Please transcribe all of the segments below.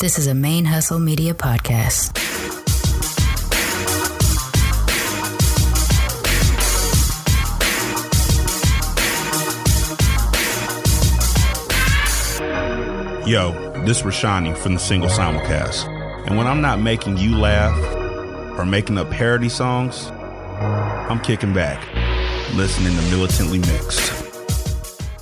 This is a ManeHustle Media podcast. Yo, this is Rashani from the single simulcast. And when I'm not making you laugh or making up parody songs, I'm kicking back, listening to Militantly Mixed.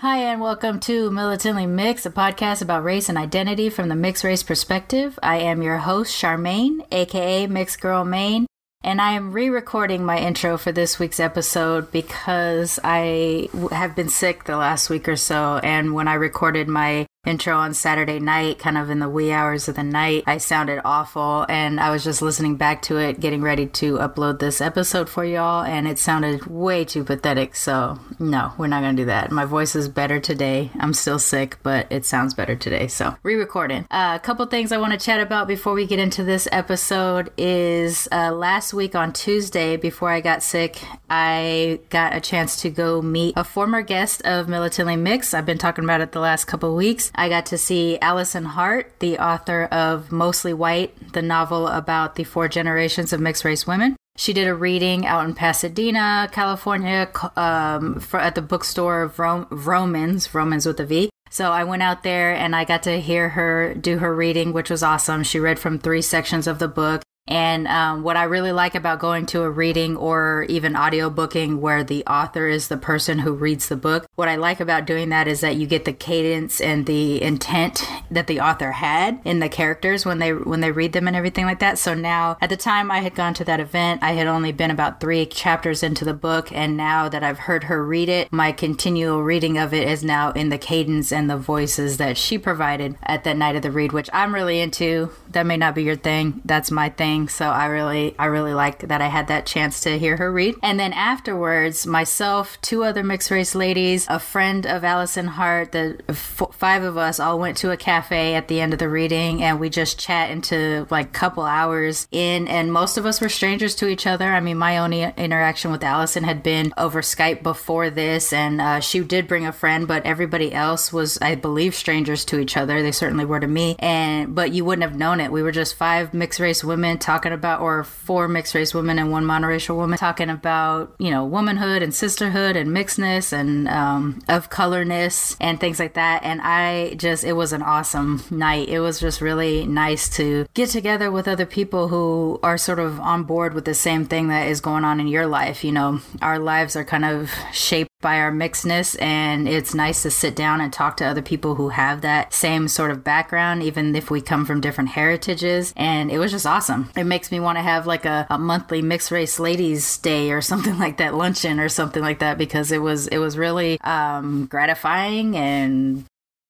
Hi, and welcome to Militantly Mixed, a podcast about race and identity from the mixed race perspective. I am your host, Sharmane, aka Mixed Girl Mane, and I am re recording my intro for this week's episode because I have been sick the last week or so. And when I recorded my intro on Saturday night, kind of in the wee hours of the night. I sounded awful, and I was just listening back to it, getting ready to upload this episode for y'all, and it sounded way too pathetic. So, no, we're not gonna do that. My voice is better today. I'm still sick, but it sounds better today. So, re recording. Uh, a couple things I want to chat about before we get into this episode is uh, last week on Tuesday, before I got sick, I got a chance to go meet a former guest of Militantly Mix. I've been talking about it the last couple weeks. I got to see Allison Hart, the author of Mostly White, the novel about the four generations of mixed race women. She did a reading out in Pasadena, California, um, for, at the bookstore of Rom- Vroman's, Romans with a V. So I went out there and I got to hear her do her reading, which was awesome. She read from three sections of the book. And um, what I really like about going to a reading or even audio booking where the author is the person who reads the book, what I like about doing that is that you get the cadence and the intent that the author had in the characters when they when they read them and everything like that. So now, at the time I had gone to that event, I had only been about three chapters into the book, and now that I've heard her read it, my continual reading of it is now in the cadence and the voices that she provided at that night of the read, which I'm really into. That may not be your thing. That's my thing so I really I really like that I had that chance to hear her read. And then afterwards, myself, two other mixed race ladies, a friend of Allison Hart, the f- five of us all went to a cafe at the end of the reading and we just chat into like couple hours in and most of us were strangers to each other. I mean, my only interaction with Allison had been over Skype before this and uh, she did bring a friend, but everybody else was I believe strangers to each other. They certainly were to me. And but you wouldn't have known it. We were just five mixed race women talking about, or four mixed race women and one monoracial woman talking about, you know, womanhood and sisterhood and mixedness and um, of colorness and things like that. And I just, it was an awesome night. It was just really nice to get together with other people who are sort of on board with the same thing that is going on in your life. You know, our lives are kind of shaped by our mixedness and it's nice to sit down and talk to other people who have that same sort of background even if we come from different heritages and it was just awesome it makes me want to have like a, a monthly mixed race ladies day or something like that luncheon or something like that because it was it was really um, gratifying and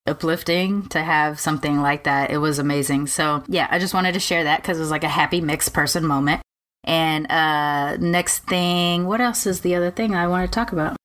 uplifting to have something like that. It was amazing. So, yeah, I just wanted to share that because it was like a happy mixed person moment. And uh next thing, what else is the other thing I want to talk about?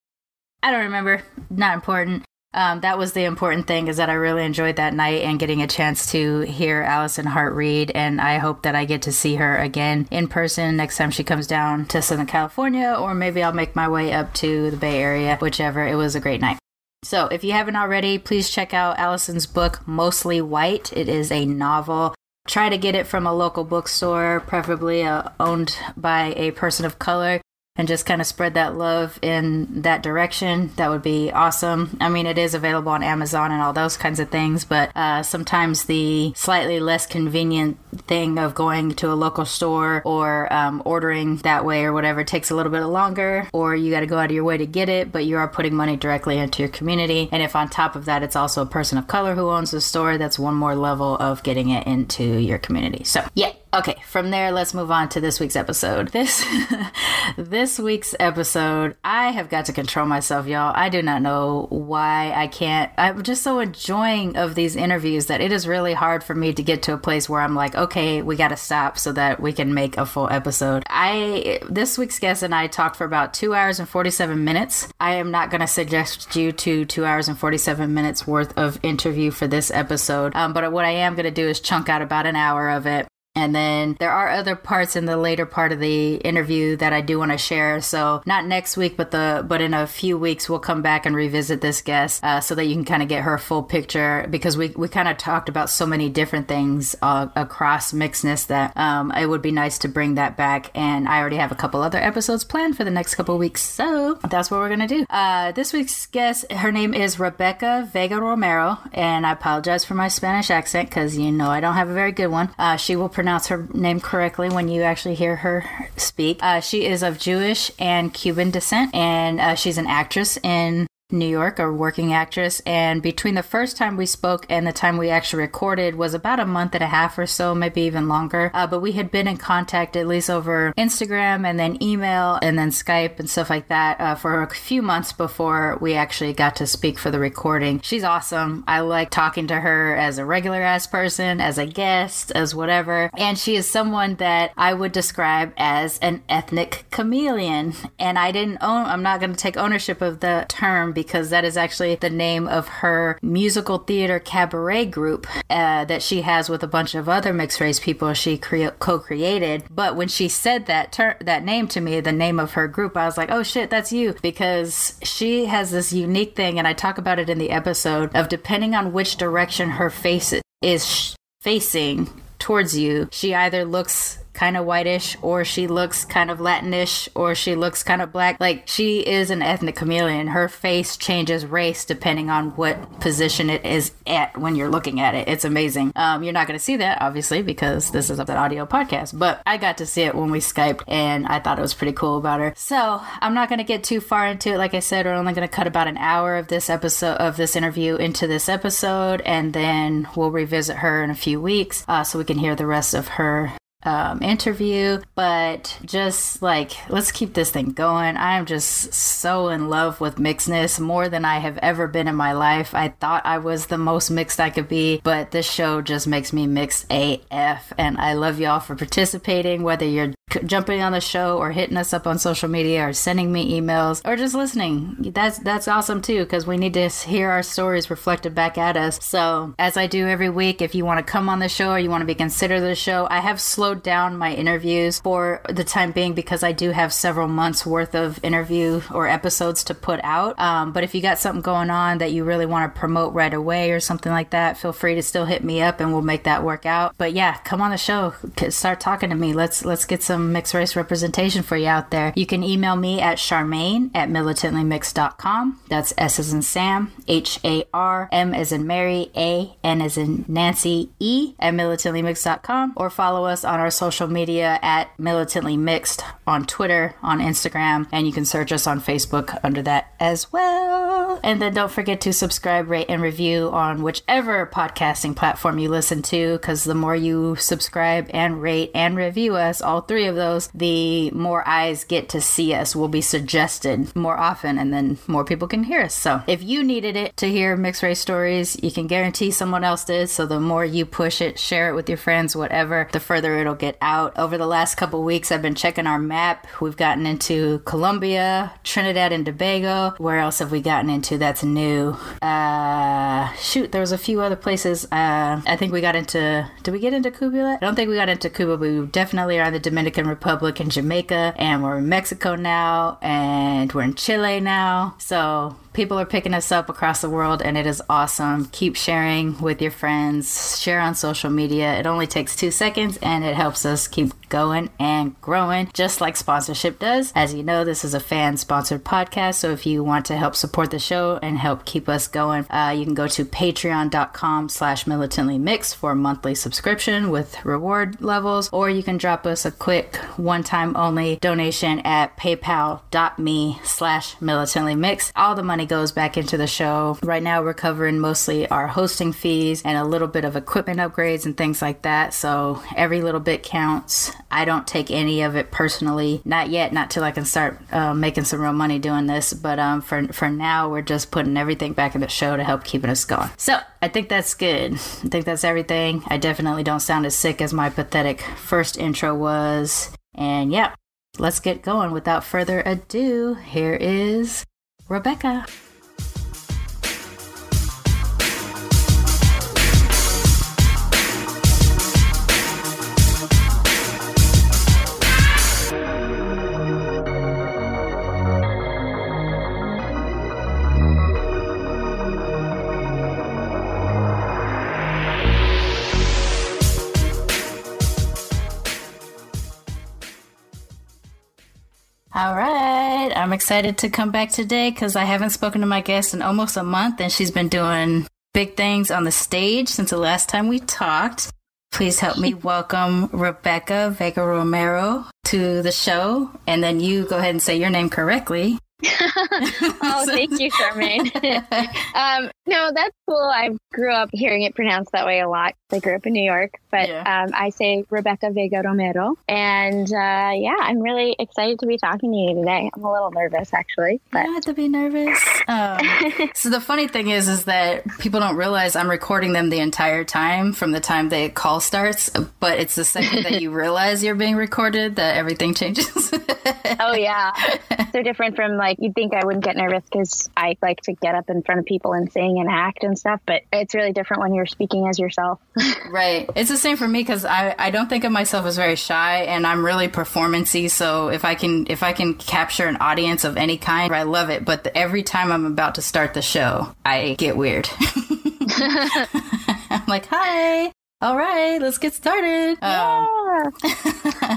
I don't remember. Not important. Um, that was the important thing is that I really enjoyed that night and getting a chance to hear Allison Hart read. And I hope that I get to see her again in person next time she comes down to Southern California, or maybe I'll make my way up to the Bay Area, whichever. It was a great night. So if you haven't already, please check out Allison's book, Mostly White. It is a novel. Try to get it from a local bookstore, preferably uh, owned by a person of color and just kind of spread that love in that direction, that would be awesome. I mean, it is available on Amazon and all those kinds of things, but uh, sometimes the slightly less convenient thing of going to a local store or um, ordering that way or whatever takes a little bit longer, or you got to go out of your way to get it, but you are putting money directly into your community. And if on top of that, it's also a person of color who owns the store, that's one more level of getting it into your community. So, yeah. Okay, from there, let's move on to this week's episode. This this week's episode, I have got to control myself, y'all. I do not know why I can't. I'm just so enjoying of these interviews that it is really hard for me to get to a place where I'm like, okay, we got to stop so that we can make a full episode. I this week's guest and I talked for about two hours and 47 minutes. I am not going to suggest you to two hours and 47 minutes worth of interview for this episode, um, but what I am going to do is chunk out about an hour of it And then there are other parts in the later part of the interview that I do want to share. So not next week, but the but in a few weeks we'll come back and revisit this guest uh, so that you can kind of get her full picture because we we kind of talked about so many different things uh, across mixedness that um, it would be nice to bring that back. And I already have a couple other episodes planned for the next couple weeks, so that's what we're gonna do. Uh, this week's guest, her name is Rebbekah Vega Romero, and I apologize for my Spanish accent because you know I don't have a very good one. Uh, she will pronounce her name correctly when you actually hear her speak. Uh, she is of Jewish and Cuban descent, and uh, she's an actress in New York, a working actress. And between the first time we spoke and the time we actually recorded was about a month and a half or so, maybe even longer. Uh, but we had been in contact at least over Instagram and then email and then Skype and stuff like that uh, for a few months before we actually got to speak for the recording. She's awesome. I like talking to her as a regular ass person, as a guest, as whatever. And she is someone that I would describe as an ethnic chameleon. And I didn't own, I'm not going to take ownership of the term because that is actually the name of her musical theater cabaret group uh, that she has with a bunch of other mixed race people she cre- co-created. But when she said that ter- that name to me, the name of her group, I was like, "Oh shit, that's you!" Because she has this unique thing, and I talk about it in the episode of depending on which direction her face is sh- facing towards you, she either looks kind of whitish or she looks kind of Latinish or she looks kind of black. Like she is an ethnic chameleon. Her face changes race depending on what position it is at when you're looking at it. It's amazing. Um, you're not going to see that obviously because this is an audio podcast, but I got to see it when we Skyped and I thought it was pretty cool about her. So I'm not going to get too far into it. Like I said, we're only going to cut about an hour of this episode of this interview into this episode and then we'll revisit her in a few weeks uh, so we can hear the rest of her um, interview, but just like let's keep this thing going. I am just so in love with mixedness more than I have ever been in my life. I thought I was the most mixed I could be, but this show just makes me mixed AF. And I love y'all for participating, whether you're jumping on the show or hitting us up on social media or sending me emails or just listening. That's that's awesome too because we need to hear our stories reflected back at us. So, as I do every week, if you want to come on the show or you want to be considered the show, I have slowed down my interviews for the time being because I do have several months worth of interview or episodes to put out. Um, but if you got something going on that you really want to promote right away or something like that, feel free to still hit me up and we'll make that work out. But yeah, come on the show, start talking to me. Let's let's get some mixed race representation for you out there. You can email me at sharmane at militantlymixed.com. That's S as in Sam, H A R, M as in Mary, A, N as in Nancy, E at militantlymixed.com or follow us on our social media at militantly mixed on Twitter, on Instagram, and you can search us on Facebook under that as well. And then don't forget to subscribe, rate, and review on whichever podcasting platform you listen to because the more you subscribe and rate and review us, all three of those, the more eyes get to see us, will be suggested more often, and then more people can hear us. So if you needed it to hear mixed race stories, you can guarantee someone else did. So the more you push it, share it with your friends, whatever, the further it'll get out. Over the last couple weeks, I've been checking our map. We've gotten into Colombia, Trinidad and Tobago. Where else have we gotten into that's new? Uh, shoot, there was a few other places. Uh, I think we got into. Did we get into Cuba? I don't think we got into Cuba, but we definitely are in the Dominican Republic and Jamaica, and we're in Mexico now, and we're in Chile now. So people are picking us up across the world and it is awesome. Keep sharing with your friends, share on social media. It only takes two seconds and it helps us keep going and growing, just like sponsorship does. As you know, this is a fan sponsored podcast. So if you want to help support the show and help keep us going, uh, you can go to patreon.com slash militantly mixed for a monthly subscription with reward levels, or you can drop us a quick one time only donation at paypal.me slash militantly mixed. All the money goes back into the show. Right now, we're covering mostly our hosting fees and a little bit of equipment upgrades and things like that. So every little bit counts. I don't take any of it personally, not yet, not till I can start uh, making some real money doing this. But um, for for now, we're just putting everything back in the show to help keeping us going. So I think that's good. I think that's everything. I definitely don't sound as sick as my pathetic first intro was. And yeah, let's get going. Without further ado, here is Rebbekah. Excited to come back today because I haven't spoken to my guest in almost a month, and she's been doing big things on the stage since the last time we talked. Please help me welcome Rebbekah Vega Romero to the show, and then you go ahead and say your name correctly. oh, thank you, Sharmane. um, no, that's cool. I grew up hearing it pronounced that way a lot. I grew up in New York, but yeah. um, I say Rebbekah Vega Romero. And uh, yeah, I'm really excited to be talking to you today. I'm a little nervous, actually. But... You have to be nervous. Um, so the funny thing is, is that people don't realize I'm recording them the entire time from the time the call starts. But it's the second that you realize you're being recorded that everything changes. oh yeah, so different from like you'd think I wouldn't get nervous because I like to get up in front of people and sing and act and stuff. But it's really different when you're speaking as yourself. right. It's the same for me because I, I don't think of myself as very shy and I'm really performancy. So if I can if I can capture an audience of any kind, I love it. But the, every time I'm about to start the show, I get weird. I'm like, hi. All right, let's get started. Yeah. Um,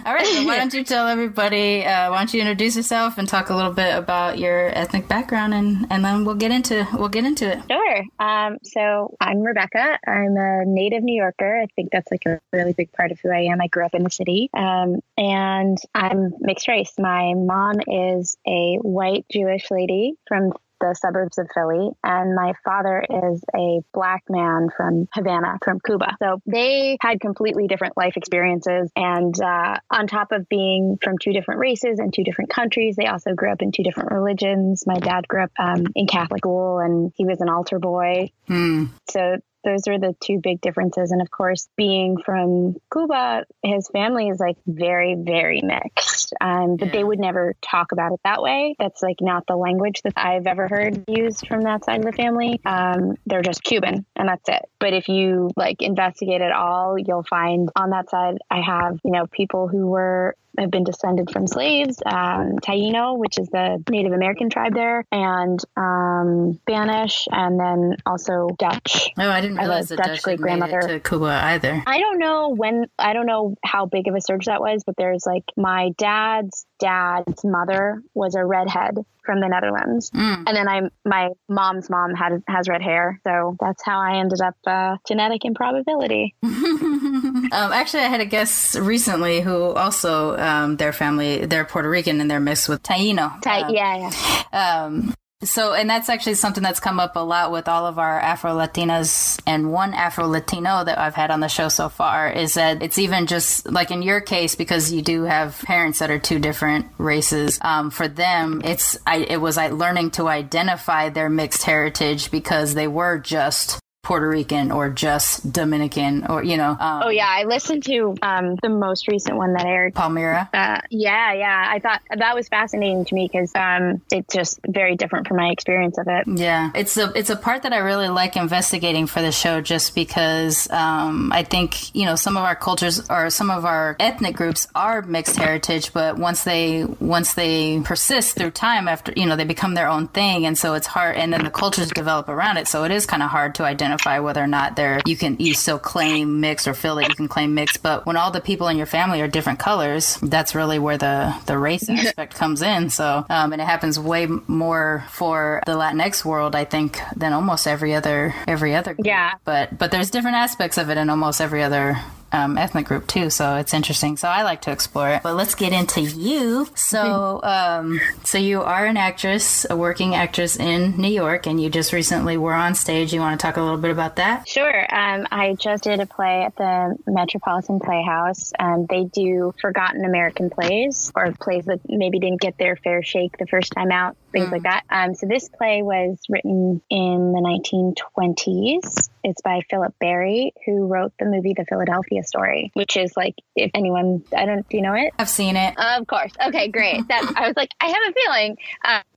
all right, so why don't you tell everybody? Uh, why don't you introduce yourself and talk a little bit about your ethnic background, and and then we'll get into we'll get into it. Sure. Um, so I'm Rebbekah. I'm a native New Yorker. I think that's like a really big part of who I am. I grew up in the city, um, and I'm mixed race. My mom is a white Jewish lady from the suburbs of Philly, and my father is a black man from Havana, from Cuba. So they had completely different life experiences. And uh, on top of being from two different races and two different countries, they also grew up in two different religions. My dad grew up um, in Catholic school, and he was an altar boy. Hmm. So those are the two big differences. And of course, being from Cuba, his family is like very, very mixed. Um, but yeah. they would never talk about it that way. That's like not the language that I've ever heard used from that side of the family. Um, they're just Cuban and that's it. But if you like investigate it all, you'll find on that side, I have, you know, people who were have been descended from slaves, um, Taino, which is the Native American tribe there, and um, Spanish, and then also Dutch. Oh, I didn't realize the Dutch, Dutch great grandmother to Cuba either. I don't know when. I don't know how big of a surge that was, but there's like my dad's dad's mother was a redhead from the Netherlands, mm. and then I my mom's mom had has red hair, so that's how I ended up uh, genetic improbability. um, actually, I had a guest recently who also um, their family they're Puerto Rican and they're mixed with Taino. Ta- uh, yeah, yeah. Um, so, and that's actually something that's come up a lot with all of our Afro Latinas and one Afro Latino that I've had on the show so far is that it's even just like in your case, because you do have parents that are two different races. Um, for them, it's, I, it was like learning to identify their mixed heritage because they were just Puerto Rican or just Dominican or you know. Um, oh yeah, I listened to um, the most recent one that aired. Palmyra. Uh, yeah, yeah. I thought that was fascinating to me because um, it's just very different from my experience of it. Yeah, it's a it's a part that I really like investigating for the show just because um, I think you know some of our cultures or some of our ethnic groups are mixed heritage, but once they once they persist through time after you know they become their own thing, and so it's hard, and then the cultures develop around it, so it is kind of hard to identify identify whether or not they're you can you still claim mixed or feel that you can claim mixed. But when all the people in your family are different colors, that's really where the the race aspect comes in. So um, and it happens way more for the Latinx world, I think, than almost every other every other. Group. Yeah. But but there's different aspects of it in almost every other um, ethnic group too, so it's interesting. So I like to explore it. But let's get into you. So, um, so you are an actress, a working actress in New York, and you just recently were on stage. You want to talk a little bit about that? Sure. Um, I just did a play at the Metropolitan Playhouse. Um, they do forgotten American plays or plays that maybe didn't get their fair shake the first time out, things mm. like that. Um, so this play was written in the 1920s. It's by Philip Barry, who wrote the movie The Philadelphia Story, which is like, if anyone, I don't, do you know it? I've seen it. of course. Okay, great. That I was like, I have a feeling.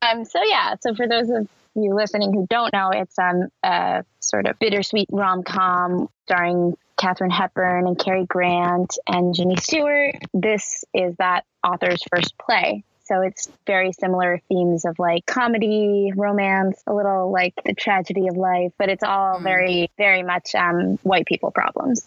Um, so yeah. So for those of you listening who don't know, it's um a sort of bittersweet rom com starring Katharine Hepburn and Cary Grant and Jimmy Stewart. This is that author's first play. So it's very similar themes of like comedy, romance, a little like the tragedy of life, but it's all mm. very, very much um, white people problems.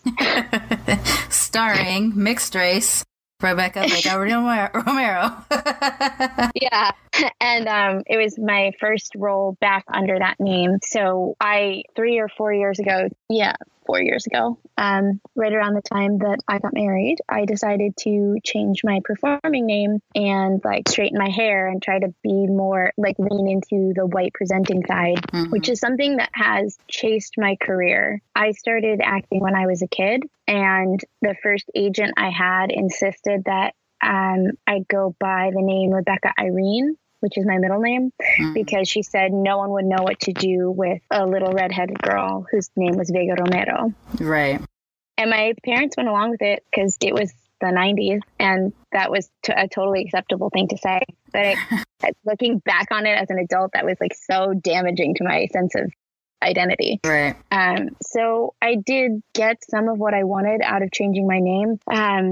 Starring mixed race Rebbekah Vega Romero. yeah. And um, it was my first role back under that name. So I, three or four years ago, yeah, four years ago, um, right around the time that I got married, I decided to change my performing name and like straighten my hair and try to be more like lean into the white presenting side, mm-hmm. which is something that has chased my career. I started acting when I was a kid, and the first agent I had insisted that um, I go by the name Rebbekah Irene which is my middle name, mm. because she said no one would know what to do with a little redheaded girl whose name was Vega Romero. Right. And my parents went along with it because it was the 90s and that was a totally acceptable thing to say. But it, looking back on it as an adult, that was like so damaging to my sense of identity. Right. Um, so I did get some of what I wanted out of changing my name. Um,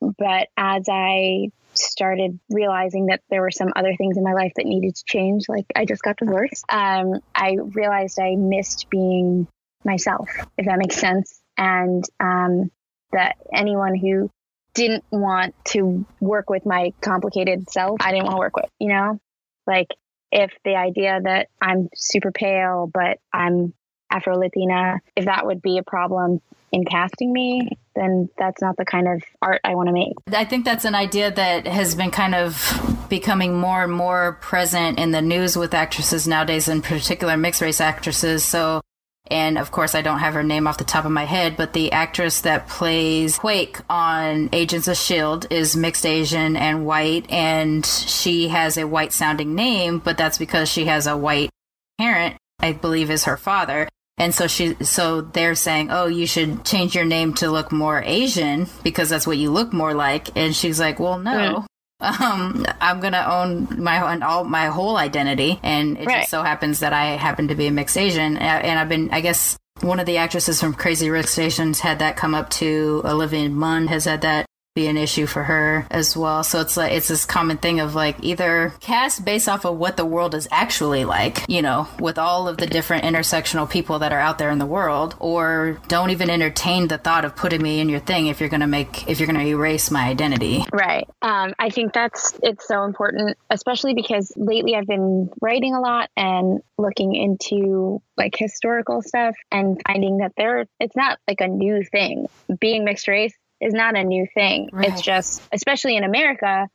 but as I started realizing that there were some other things in my life that needed to change. Like I just got divorced. Um, I realized I missed being myself, if that makes sense. And um, that anyone who didn't want to work with my complicated self, I didn't want to work with, you know? Like if the idea that I'm super pale, but I'm Afro Latina, if that would be a problem in casting me, then that's not the kind of art I want to make. I think that's an idea that has been kind of becoming more and more present in the news with actresses nowadays, in particular mixed race actresses. So, and of course, I don't have her name off the top of my head, but the actress that plays Quake on Agents of S.H.I.E.L.D. is mixed Asian and white, and she has a white sounding name, but that's because she has a white parent, I believe is her father. And so she, so they're saying, oh, you should change your name to look more Asian because that's what you look more like. And she's like, well, no. Um, I'm gonna own my all my whole identity, and it right. just so happens that I happen to be a mixed Asian, and I've been, I guess, one of the actresses from Crazy Rich Asians had that come up to Olivia Munn has had that be an issue for her as well. So it's like it's this common thing of like either cast based off of what the world is actually like, you know, with all of the different intersectional people that are out there in the world, or don't even entertain the thought of putting me in your thing if you're gonna make if you're gonna erase my identity. Right. Um, I think that's it's so important, especially because lately I've been writing a lot and looking into like historical stuff and finding that there it's not like a new thing. Being mixed race is not a new thing. Right. It's just, especially in America,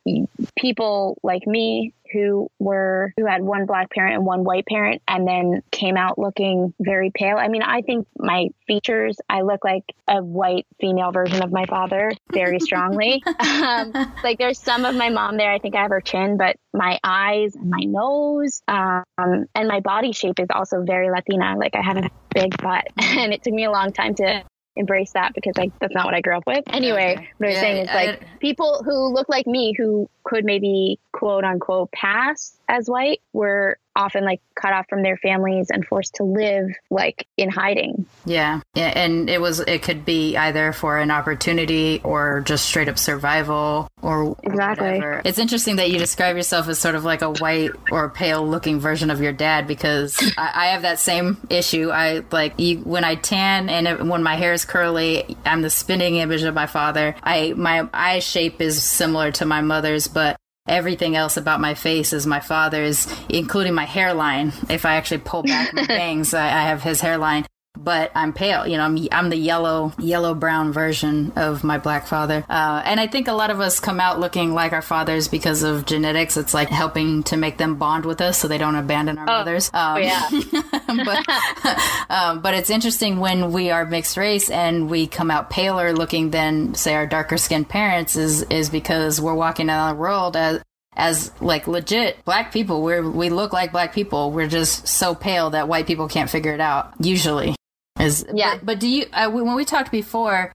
people like me who were who had one black parent and one white parent and then came out looking very pale. I mean, I think my features, I look like a white female version of my father very strongly. um, like there's some of my mom there. I think I have her chin, but my eyes and my nose um, and my body shape is also very Latina. Like I have a big butt and it took me a long time to embrace that because like that's not what I grew up with. Anyway, okay. what I'm yeah, saying is like I, people who look like me who could maybe quote unquote pass as white were often like cut off from their families and forced to live like in hiding. Yeah. Yeah. And it was, it could be either for an opportunity or just straight up survival or exactly. Whatever. It's interesting that you describe yourself as sort of like a white or pale looking version of your dad because I, I, have that same issue. I like you, when I tan and it, when my hair is curly, I'm the spinning image of my father. I, my eye shape is similar to my mother's, but everything else about my face is my father's, including my hairline. If I actually pull back my bangs, I, I have his hairline but I'm pale. You know, I'm I'm the yellow yellow brown version of my black father. Uh, and I think a lot of us come out looking like our fathers because of genetics. It's like helping to make them bond with us so they don't abandon our oh, mothers. Um, oh yeah. but um, but it's interesting when we are mixed race and we come out paler looking than say our darker skinned parents is is because we're walking down the world as as like legit black people we we look like black people we're just so pale that white people can't figure it out usually is yeah. But, but do you uh, when we talked before?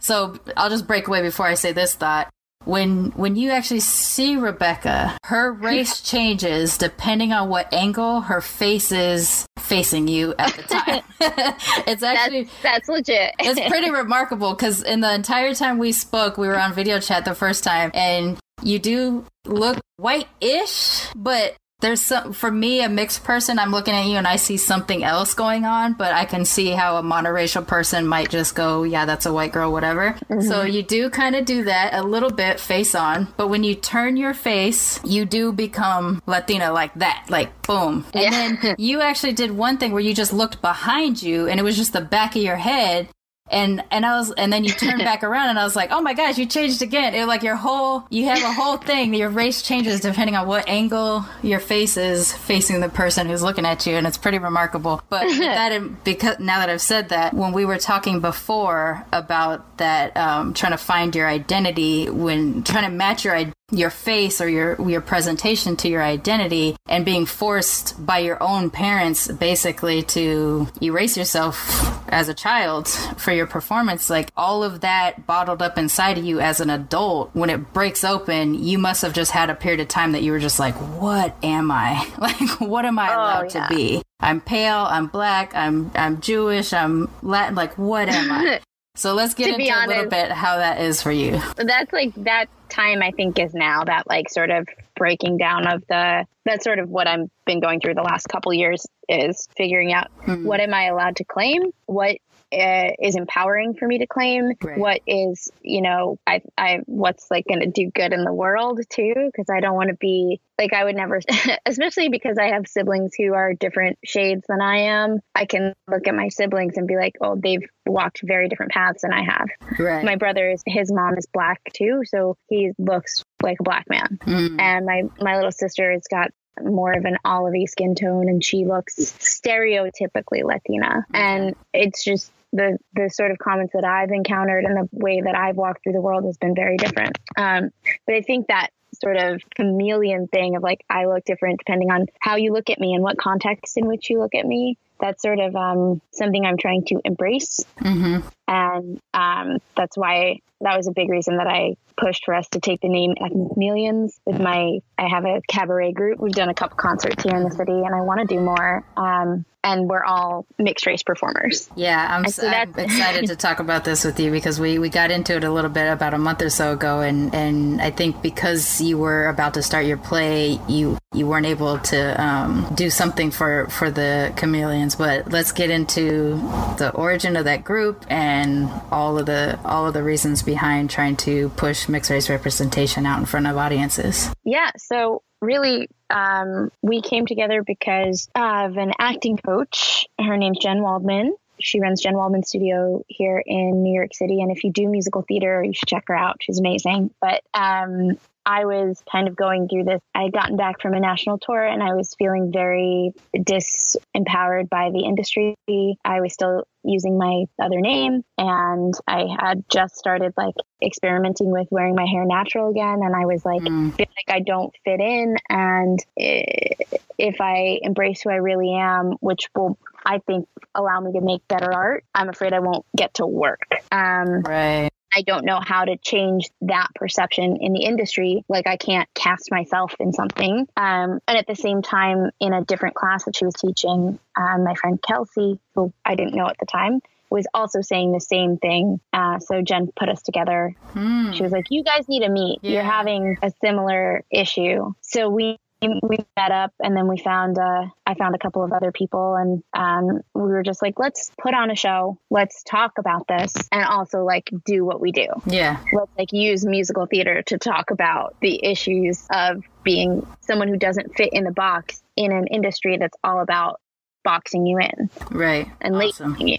So I'll just break away before I say this thought. When when you actually see Rebbekah, her race changes depending on what angle her face is facing you at the time. it's actually that's, that's legit. it's pretty remarkable because in the entire time we spoke, we were on video chat the first time, and you do look white-ish, but there's some for me a mixed person i'm looking at you and i see something else going on but i can see how a monoracial person might just go yeah that's a white girl whatever mm-hmm. so you do kind of do that a little bit face on but when you turn your face you do become latina like that like boom and yeah. then you actually did one thing where you just looked behind you and it was just the back of your head and and I was and then you turned back around and I was like, oh my gosh, you changed again. It like your whole you have a whole thing. Your race changes depending on what angle your face is facing the person who's looking at you, and it's pretty remarkable. But that because now that I've said that, when we were talking before about that, um, trying to find your identity when trying to match your your face or your your presentation to your identity and being forced by your own parents basically to erase yourself as a child for your performance like all of that bottled up inside of you as an adult when it breaks open you must have just had a period of time that you were just like what am i like what am i oh, allowed yeah. to be i'm pale i'm black i'm i'm jewish i'm latin like what am i So let's get into honest, a little bit how that is for you. That's like that time I think is now that like sort of breaking down of the that's sort of what I've been going through the last couple years is figuring out mm-hmm. what am I allowed to claim? What is empowering for me to claim right. what is you know i i what's like going to do good in the world too because i don't want to be like i would never especially because i have siblings who are different shades than i am i can look at my siblings and be like oh they've walked very different paths than i have right. my brother is his mom is black too so he looks like a black man mm. and my my little sister has got more of an olivey skin tone and she looks stereotypically Latina. And it's just the the sort of comments that I've encountered and the way that I've walked through the world has been very different. Um, but I think that sort of chameleon thing of like I look different depending on how you look at me and what context in which you look at me. That's sort of um, something I'm trying to embrace, mm-hmm. and um, that's why that was a big reason that I pushed for us to take the name Ethnic Chameleons. With my, I have a cabaret group. We've done a couple concerts here in the city, and I want to do more. Um, and we're all mixed race performers. Yeah, I'm, so I'm excited to talk about this with you because we, we got into it a little bit about a month or so ago, and, and I think because you were about to start your play, you you weren't able to um, do something for for the chameleons. But let's get into the origin of that group and all of the all of the reasons behind trying to push mixed race representation out in front of audiences. Yeah, so really, um, we came together because of an acting coach. Her name's Jen Waldman. She runs Jen Waldman Studio here in New York City. And if you do musical theater, you should check her out. She's amazing. But um, I was kind of going through this. I had gotten back from a national tour and I was feeling very disempowered by the industry. I was still using my other name and I had just started like experimenting with wearing my hair natural again. And I was like, mm. feel like I don't fit in. And if I embrace who I really am, which will I think allow me to make better art, I'm afraid I won't get to work. Um, right. I don't know how to change that perception in the industry. Like I can't cast myself in something. Um, and at the same time, in a different class that she was teaching, um, my friend Kelsey, who I didn't know at the time, was also saying the same thing. Uh, so Jen put us together. Hmm. She was like, "You guys need to meet. Yeah. You're having a similar issue." So we we met up and then we found uh, I found a couple of other people and um, we were just like let's put on a show. Let's talk about this and also like do what we do. Yeah. Let's like use musical theater to talk about the issues of being someone who doesn't fit in the box in an industry that's all about boxing you in. Right. And awesome. labeling you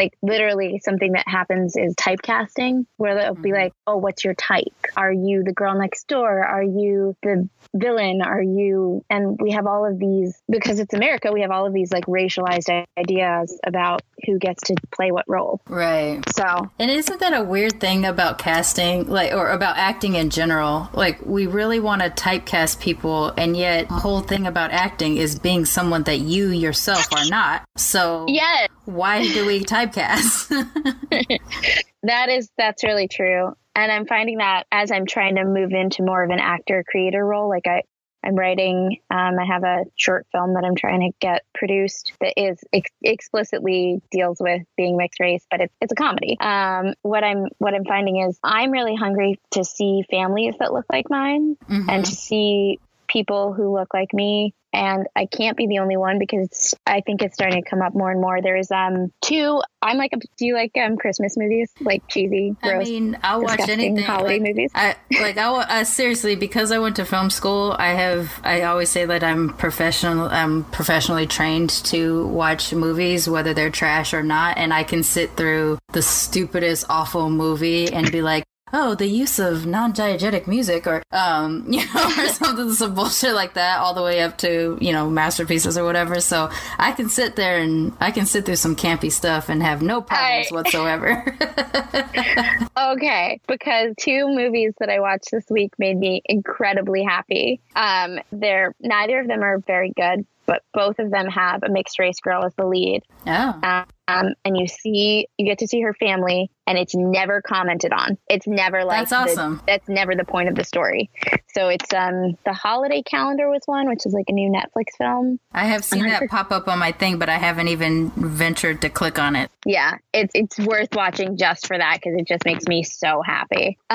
like literally something that happens is typecasting where they'll mm-hmm. be like oh what's your type? Are you the girl next door? Are you the villain? Are you and we have all of these because it's america we have all of these like racialized ideas about who gets to play what role. Right. So and isn't that a weird thing about casting like or about acting in general? Like we really want to typecast people and yet the whole thing about acting is being someone that you yourself are not. So yeah why do we typecast that is that's really true and I'm finding that as I'm trying to move into more of an actor creator role, like I, I'm writing, um, I have a short film that I'm trying to get produced that is ex- explicitly deals with being mixed race, but it's, it's a comedy. Um, what I'm, what I'm finding is I'm really hungry to see families that look like mine mm-hmm. and to see people who look like me and I can't be the only one because I think it's starting to come up more and more. There's um two. I'm like, do you like um Christmas movies, like cheesy, gross, I mean, I'll watch anything. holiday like, movies? I like I uh, seriously because I went to film school. I have I always say that I'm professional. I'm professionally trained to watch movies, whether they're trash or not, and I can sit through the stupidest, awful movie and be like, oh, the use of non-diegetic music or, um, you know, or something, some bullshit like that all the way up to, you know, masterpieces or whatever. So I can sit there and I can sit through some campy stuff and have no problems I- whatsoever. Okay, because two movies that I watched this week made me incredibly happy. Um, they're neither of them are very good, but both of them have a mixed race girl as the lead. oh. Um, and you see, you get to see her family, and it's never commented on. It's never like That's the- awesome. that's never the point of the story. So it's um, the holiday calendar was one, which is like a new Netflix film. I have seen that pop up on my thing, but I haven't even ventured to click on it. Yeah, it's it's worth watching just for that because it just makes me so happy.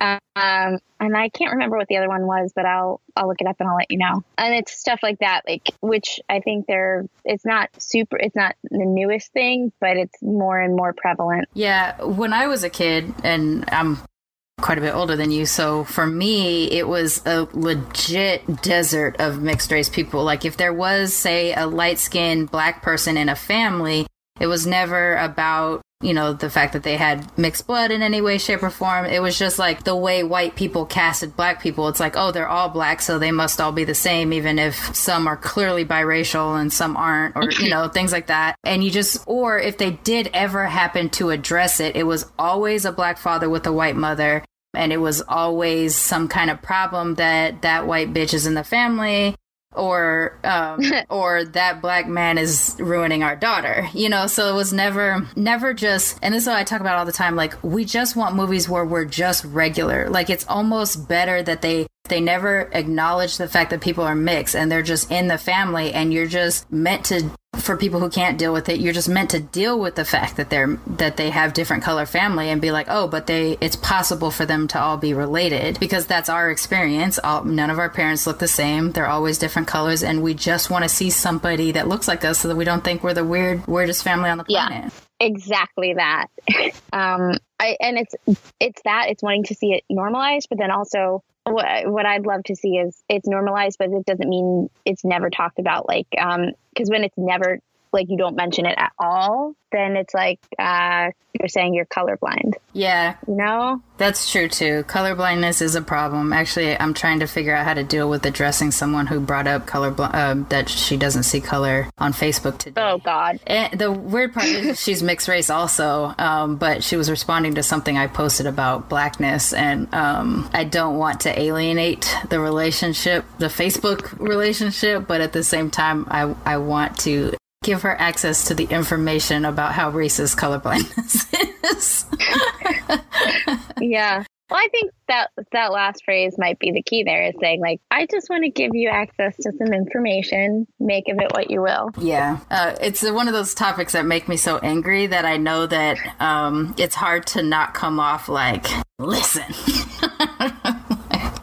um, and I can't remember what the other one was, but I'll I'll look it up and I'll let you know. And it's stuff like that, like which I think they're it's not super, it's not the newest thing, but it's more and more prevalent. Yeah, when I was a kid, and I'm quite a bit older than you, so for me, it was a legit desert of mixed race people. Like, if there was, say, a light skinned black person in a family, it was never about, you know, the fact that they had mixed blood in any way, shape, or form. It was just like the way white people casted black people. It's like, oh, they're all black, so they must all be the same, even if some are clearly biracial and some aren't, or, you know, things like that. And you just, or if they did ever happen to address it, it was always a black father with a white mother. And it was always some kind of problem that that white bitch is in the family or um, or that black man is ruining our daughter you know? So it was never never just and this is what i talk about all the time like we just want movies where we're just regular. Like it's almost better that they they never acknowledge the fact that people are mixed and they're just in the family and you're just meant to for people who can't deal with it you're just meant to deal with the fact that they're that they have different color family and be like oh but they it's possible for them to all be related because that's our experience all, none of our parents look the same they're always different colors and we just want to see somebody that looks like us so that we don't think we're the weird weirdest family on the planet Yeah. planet Exactly that. um, I and it's it's that it's wanting to see it normalized, but then also what I'd love to see is it's normalized, but it doesn't mean it's never talked about. Like, um, because when it's never like you don't mention it at all, then it's like uh, you're saying you're colorblind. yeah You know? That's true too. Colorblindness is a problem. Actually, I'm trying to figure out how to deal with addressing someone who brought up color uh, that she doesn't see color on Facebook today. Oh God. And the weird part is she's mixed race also, um, but she was responding to something I posted about blackness, and um, I don't want to alienate the relationship, the Facebook relationship, but at the same time, I I want to give her access to the information about how racist colorblindness is. Yeah. Well, I think that that last phrase might be the key there is saying like, I just want to give you access to some information. Make of it what you will. Yeah, uh, it's one of those topics that make me so angry that I know that um, it's hard to not come off like, listen.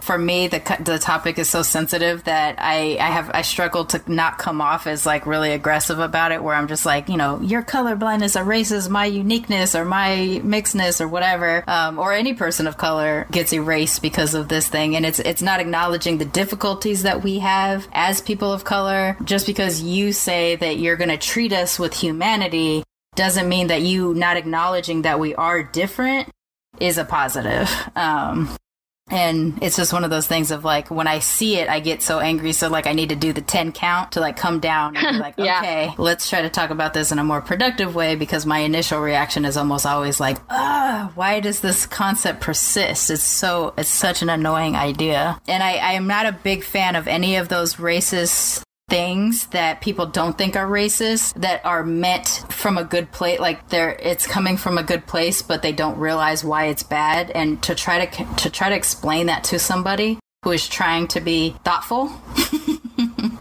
For me, the the topic is so sensitive that I, I have I struggle to not come off as like really aggressive about it. Where I'm just like, you know, your colorblindness erases my uniqueness or my mixedness or whatever, um, or any person of color gets erased because of this thing, and it's it's not acknowledging the difficulties that we have as people of color. Just because you say that you're going to treat us with humanity doesn't mean that you not acknowledging that we are different is a positive. Um, and it's just one of those things of like when I see it, I get so angry. So like I need to do the ten count to like come down and be like, Yeah. okay, let's try to talk about this in a more productive way because my initial reaction is almost always like, ah, why does this concept persist? It's so it's such an annoying idea, and I, I am not a big fan of any of those racist things that people don't think are racist that are meant from a good place like they're it's coming from a good place but they don't realize why it's bad and to try to to try to explain that to somebody who is trying to be thoughtful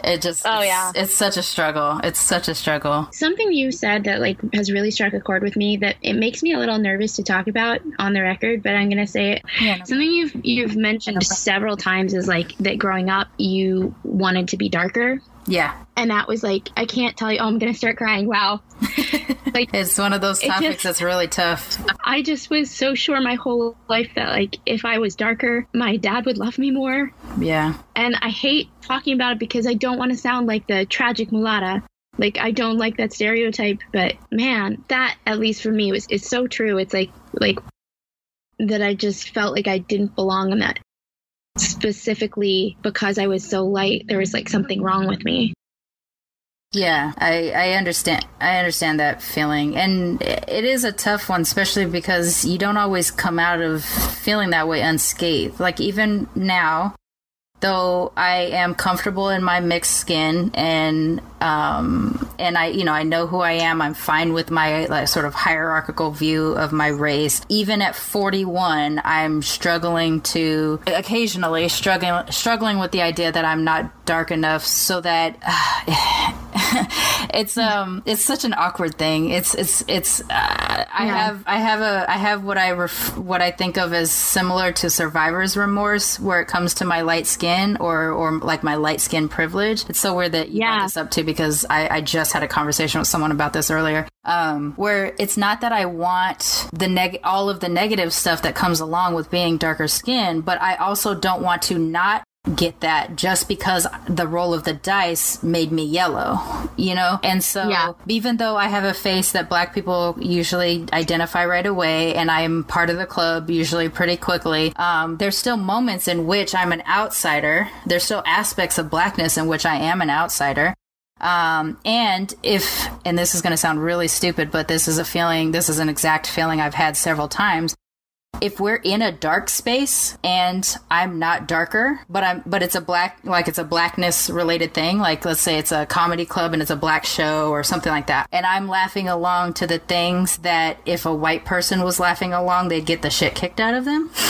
It just Oh, it's, yeah. it's such a struggle. It's such a struggle. Something you said that like has really struck a chord with me that it makes me a little nervous to talk about on the record, but I'm gonna say it. Yeah, no Something you've you've mentioned several times is like that growing up you wanted to be darker. Yeah. And that was like I can't tell you oh I'm gonna start crying. Wow. like It's one of those topics just- that's really tough. I just was so sure my whole life that like if I was darker, my dad would love me more. Yeah. And I hate talking about it because I don't want to sound like the tragic mulatta. Like I don't like that stereotype, but man, that at least for me was is so true. It's like like that I just felt like I didn't belong in that specifically because I was so light. There was like something wrong with me. Yeah, I, I understand. I understand that feeling, and it is a tough one, especially because you don't always come out of feeling that way unscathed. Like even now, though I am comfortable in my mixed skin, and um, and I, you know, I know who I am. I'm fine with my like, sort of hierarchical view of my race. Even at 41, I'm struggling to occasionally struggling struggling with the idea that I'm not dark enough so that it's um it's such an awkward thing it's it's it's uh, i Yeah. have i have a i have what i ref- what i think of as similar to survivor's remorse where it comes to my light skin or or like my light skin privilege it's so weird that you brought Yeah. this up too because i i just had a conversation with someone about this earlier um where it's not that i want the neg all of the negative stuff that comes along with being darker skin but i also don't want to not get that just because the roll of the dice made me yellow, you know? And so Yeah. even though I have a face that black people usually identify right away and I'm part of the club usually pretty quickly, um, there's still moments in which I'm an outsider. There's still aspects of blackness in which I am an outsider. Um, and if, and this is going to sound really stupid, but this is a feeling, this is an exact feeling I've had several times if we're in a dark space and I'm not darker, but I'm but it's a black like it's a blackness related thing, like let's say it's a comedy club and it's a black show or something like that. And I'm laughing along to the things that if a white person was laughing along, they'd get the shit kicked out of them.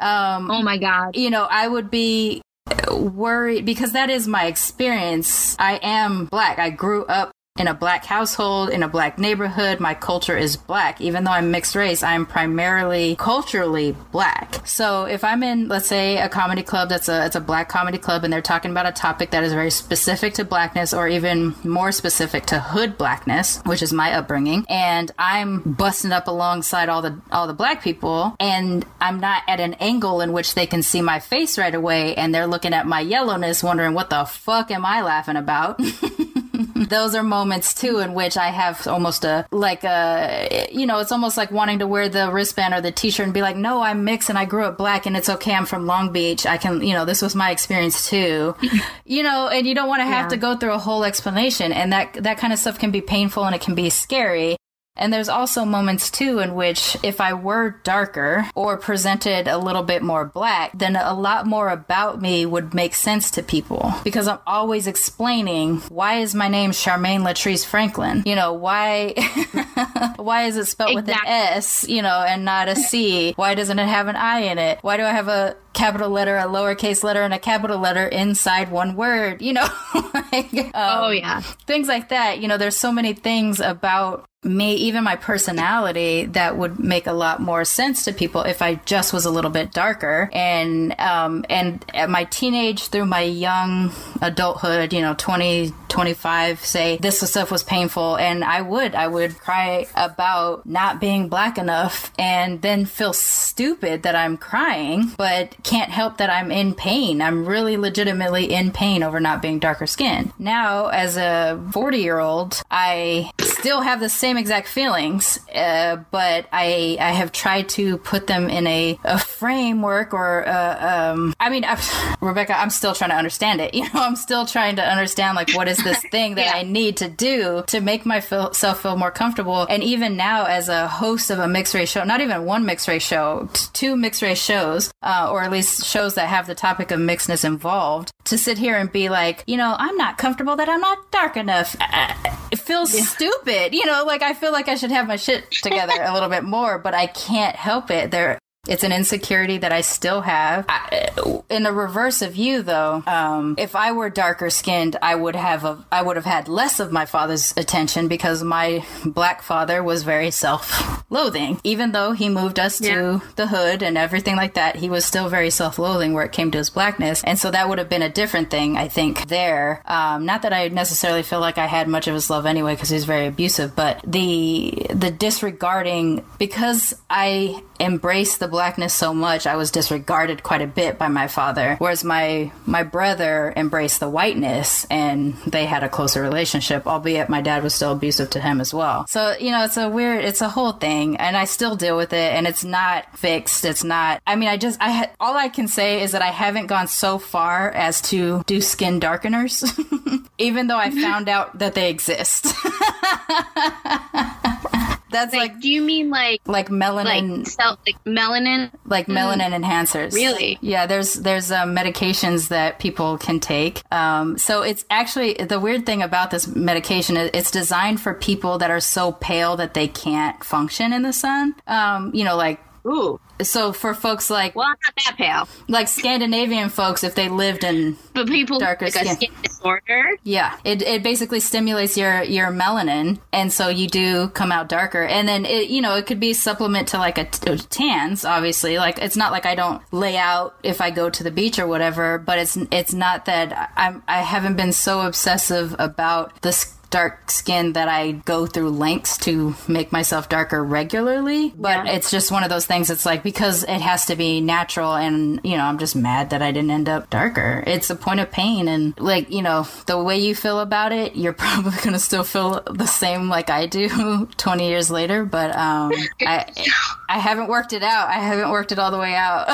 Um, oh my god. you know, I would be worried because that is my experience. I am black. I grew up in a black household, in a black neighborhood. My culture is black. Even though I'm mixed race, I'm primarily culturally black. So if I'm in, let's say, a comedy club that's a it's a black comedy club and they're talking about a topic that is very specific to blackness or even more specific to hood blackness, which is my upbringing, and I'm busting up alongside all the all the black people and I'm not at an angle in which they can see my face right away and they're looking at my yellowness wondering what the fuck am I laughing about? those are moments too in which I have almost a like a you know it's almost like wanting to wear the wristband or the t-shirt and be like no I'm mixed and I grew up black and it's okay. I'm from Long Beach. I can you know this was my experience too. You know and you don't want to have Yeah. to go through a whole explanation and that that kind of stuff can be painful and it can be scary and there's also moments too in which if I were darker or presented a little bit more black, then a lot more about me would make sense to people because I'm always explaining why is my name Sharmane Latrice Franklin? You know, why why is it spelled with an S, you know, and not a C? Why doesn't it have an I in it? Why do I have a capital letter, a lowercase letter, and a capital letter inside one word? You know, like, um, Oh yeah. things like that. You know, there's so many things about me, even my personality, that would make a lot more sense to people if I just was a little bit darker. And um, and at my teenage through my young adulthood, you know, 20, 25, say this stuff was painful, and I would I would cry about not being black enough, and then feel stupid that I'm crying, but can't help that I'm in pain. I'm really legitimately in pain over not being darker skinned. Now, as a 40 year old, I still have the same exact feelings, uh, but I I have tried to put them in a, a framework or uh, um, I mean, I, Rebbekah, I'm still trying to understand it. You know, I'm still trying to understand like what is this thing that Yeah. I need to do to make myself feel more comfortable. And even now, as a host of a mixed race show, not even one mixed race show, t- two mixed race shows, uh, or at least shows that have the topic of mixedness involved, to sit here and be like, you know, I'm not comfortable that I'm not dark enough. Uh, It feels stupid, you know. Like I feel like I should have my shit together a little bit more, but I can't help it. There It's an insecurity that I still have. I, in the reverse of you, though, um, if I were darker skinned, I would have a, I would have had less of my father's attention because my black father was very self-loathing. Even though he moved us yeah. to the hood and everything like that, he was still very self-loathing where it came to his blackness, and so that would have been a different thing, I think. There, um, not that I necessarily feel like I had much of his love anyway because he was very abusive, but the the disregarding because I embraced the blackness so much, I was disregarded quite a bit by my father. Whereas my my brother embraced the whiteness, and they had a closer relationship. Albeit my dad was still abusive to him as well. So you know, it's a weird, it's a whole thing, and I still deal with it, and it's not fixed. It's not. I mean, I just I ha- all I can say is that I haven't gone so far as to do skin darkeners, even though I found out that they exist. That's like, like, do you mean like like melanin like, like melanin like mm. melanin enhancers? Really? Yeah. There's there's um, medications that people can take. Um, so it's actually the weird thing about this medication is it's designed for people that are so pale that they can't function in the sun. Um, you know, like Ooh. So for folks like well, I'm not that pale. Like Scandinavian folks, if they lived in but people darker like skin. skin disorder. Yeah, it, it basically stimulates your your melanin, and so you do come out darker. And then it you know it could be a supplement to like a, a tans. Obviously, like it's not like I don't lay out if I go to the beach or whatever, but it's it's not that I'm I haven't been so obsessive about the dark skin that I go through lengths to make myself darker regularly. But yeah. it's just one of those things. It's like because it has to be natural, and you know, I'm just mad that I didn't end up darker. It's a point of pain, and like you know, the way you feel about it, you're probably gonna still feel the same like I do 20 years later. But um, I I haven't worked it out. I haven't worked it all the way out.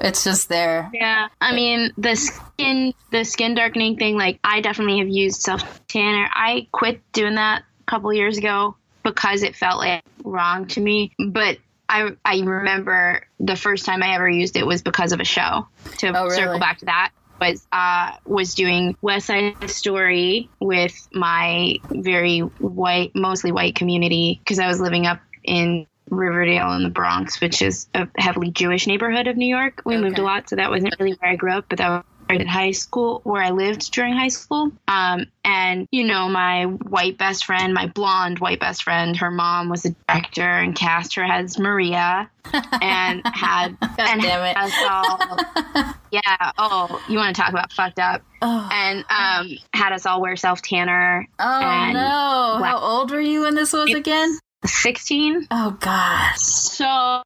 it's just there. Yeah, I mean the skin the skin darkening thing. Like I definitely have used self Tanner. I quit doing that a couple years ago because it felt like wrong to me. But I I remember the first time I ever used it was because of a show. To oh, really? circle back to that was uh, was doing West Side Story with my very white, mostly white community because I was living up in Riverdale in the Bronx, which is a heavily Jewish neighborhood of New York. We okay. moved a lot, so that wasn't really where I grew up, but that at high school where I lived during high school. Um, and, you know, my white best friend, my blonde white best friend, her mom was a director and cast her as Maria and had, and damn it. all, yeah. Oh, you want to talk about fucked up. Oh. And um, had us all wear self tanner. Oh, no. Black- How old were you when this was again? 16. Oh, God. So,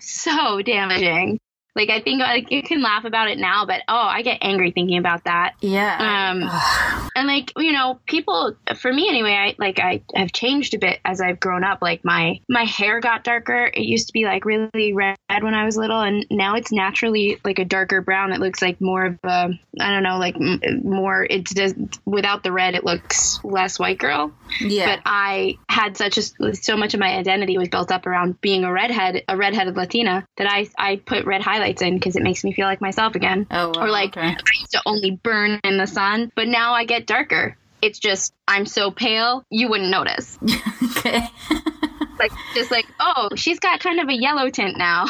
so damaging. Like I think like you can laugh about it now, but oh, I get angry thinking about that. Yeah. Um, and like you know, people for me anyway, I like I have changed a bit as I've grown up. Like my my hair got darker. It used to be like really red when I was little, and now it's naturally like a darker brown. It looks like more of a I don't know, like more. It's just without the red, it looks less white girl. Yeah. But I had such a so much of my identity was built up around being a redhead, a redheaded Latina that I I put red highlights highlights in because it makes me feel like myself again. Oh, wow, or like okay. I used to only burn in the sun, but now I get darker. It's just I'm so pale, you wouldn't notice. okay. like just like, oh, she's got kind of a yellow tint now.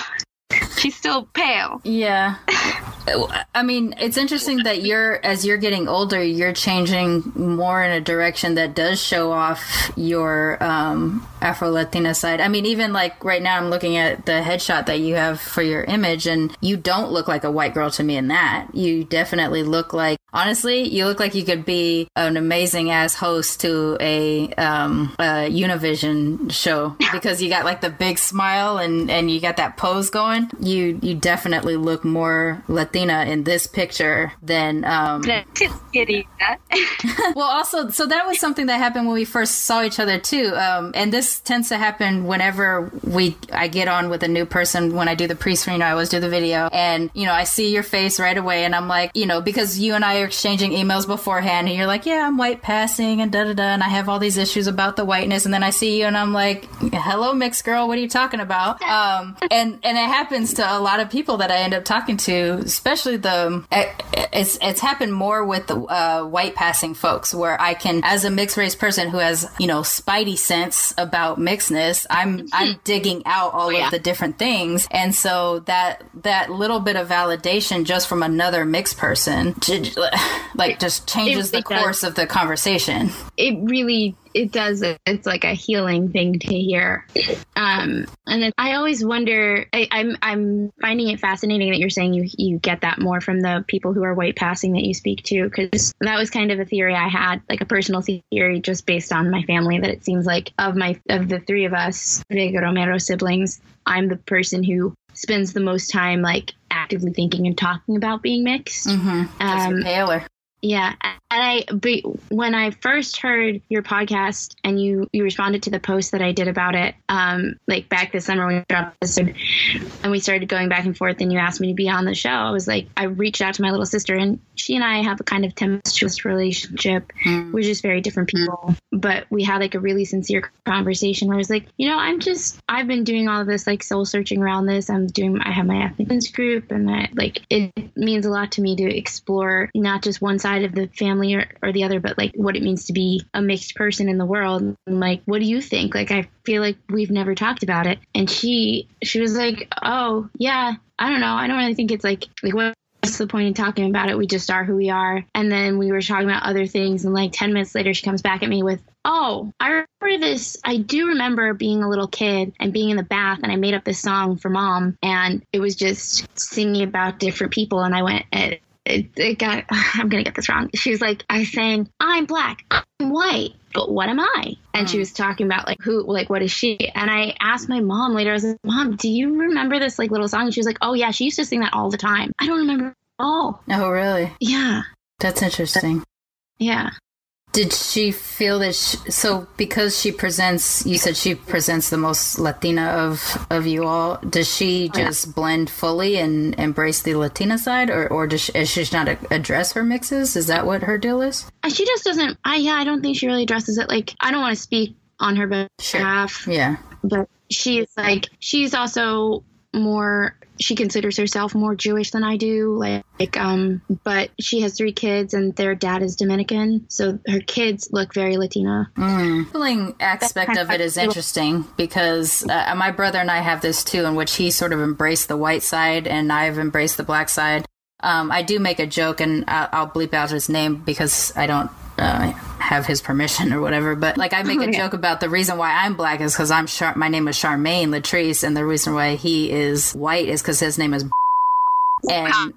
she's still pale. Yeah. I mean, it's interesting that you're, as you're getting older, you're changing more in a direction that does show off your um, Afro Latina side. I mean, even like right now, I'm looking at the headshot that you have for your image, and you don't look like a white girl to me in that. You definitely look like, honestly, you look like you could be an amazing ass host to a, um, a Univision show because you got like the big smile and, and you got that pose going. You, you definitely look more Latina in this picture than, um, well, also, so that was something that happened when we first saw each other too. Um, and this tends to happen whenever we I get on with a new person when I do the pre-screen. I always do the video, and you know I see your face right away, and I'm like, you know, because you and I probably exchanging emails beforehand, and you're like, "Yeah, I'm white passing, and da da da," and I have all these issues about the whiteness, and then I see you, and I'm like, "Hello, mixed girl, what are you talking about?" Um, and and it happens to a lot of people that I end up talking to, especially the it's it's happened more with the uh, white passing folks, where I can, as a mixed race person who has you know spidey sense about mixedness, I'm I'm digging out all Oh, yeah. of the different things, and so that that little bit of validation just from another mixed person, like just changes the does. course of the conversation. it really it does it's like a healing thing to hear um and it, i always wonder I, i'm i'm finding it fascinating that you're saying you you get that more from the people who are white passing that you speak to because that was kind of a theory i had like a personal theory just based on my family that it seems like of my of the three of us vega romero siblings i'm the person who spends the most time like actively thinking and talking about being mixed Mm-hmm. um. Yeah, and I but when I first heard your podcast and you you responded to the post that I did about it, um, like back this summer when we dropped this, and we started going back and forth, and you asked me to be on the show. I was like, I reached out to my little sister, and she and I have a kind of tempestuous relationship. Mm. We're just very different people, but we had like a really sincere conversation where I was like, you know, I'm just I've been doing all of this like soul searching around this. I'm doing I have my ethnic group, and I, like it means a lot to me to explore not just one side of the family or, or the other, but like what it means to be a mixed person in the world. And like, what do you think? Like, I feel like we've never talked about it. And she she was like, oh yeah, I don't know. I don't really think it's like like what. What's the point in talking about it? We just are who we are. And then we were talking about other things. And like 10 minutes later, she comes back at me with, Oh, I remember this. I do remember being a little kid and being in the bath. And I made up this song for mom. And it was just singing about different people. And I went, it, it, got, I'm going to get this wrong. She was like, I sang, I'm black, I'm white, but what am I? And she hmm. was talking about like who, like, what is she? And I asked my mom later, I was like, Mom, do you remember this like little song? And she was like, Oh, yeah, she used to sing that all the time. I don't remember at all. Oh, really? Yeah. That's interesting. Yeah. Did she feel that? She, so because she presents, you said she presents the most Latina of of you all. Does she yeah. just blend fully and embrace the Latina side, or or does she, is she not a, address her mixes? Is that what her deal is? Uh, she just doesn't, I, yeah, I don't think she really addresses it. Like, I don't want to speak on her behalf, Yeah. but she's like, she's also more, she considers herself more Jewish than I do. Like, like, um, but she has three kids and their dad is Dominican. So her kids look very Latina. Mm. Feeling aspect of it is interesting because uh, my brother and I have this too, in which he sort of embraced the white side and I've embraced the black side. Um, I do make a joke, and I'll, I'll bleep out his name because I don't uh, have his permission or whatever. But like, I make a Okay. joke about the reason why I'm black is because I'm Char- my name is Sharmane Latrice, and the reason why he is white is because his name is and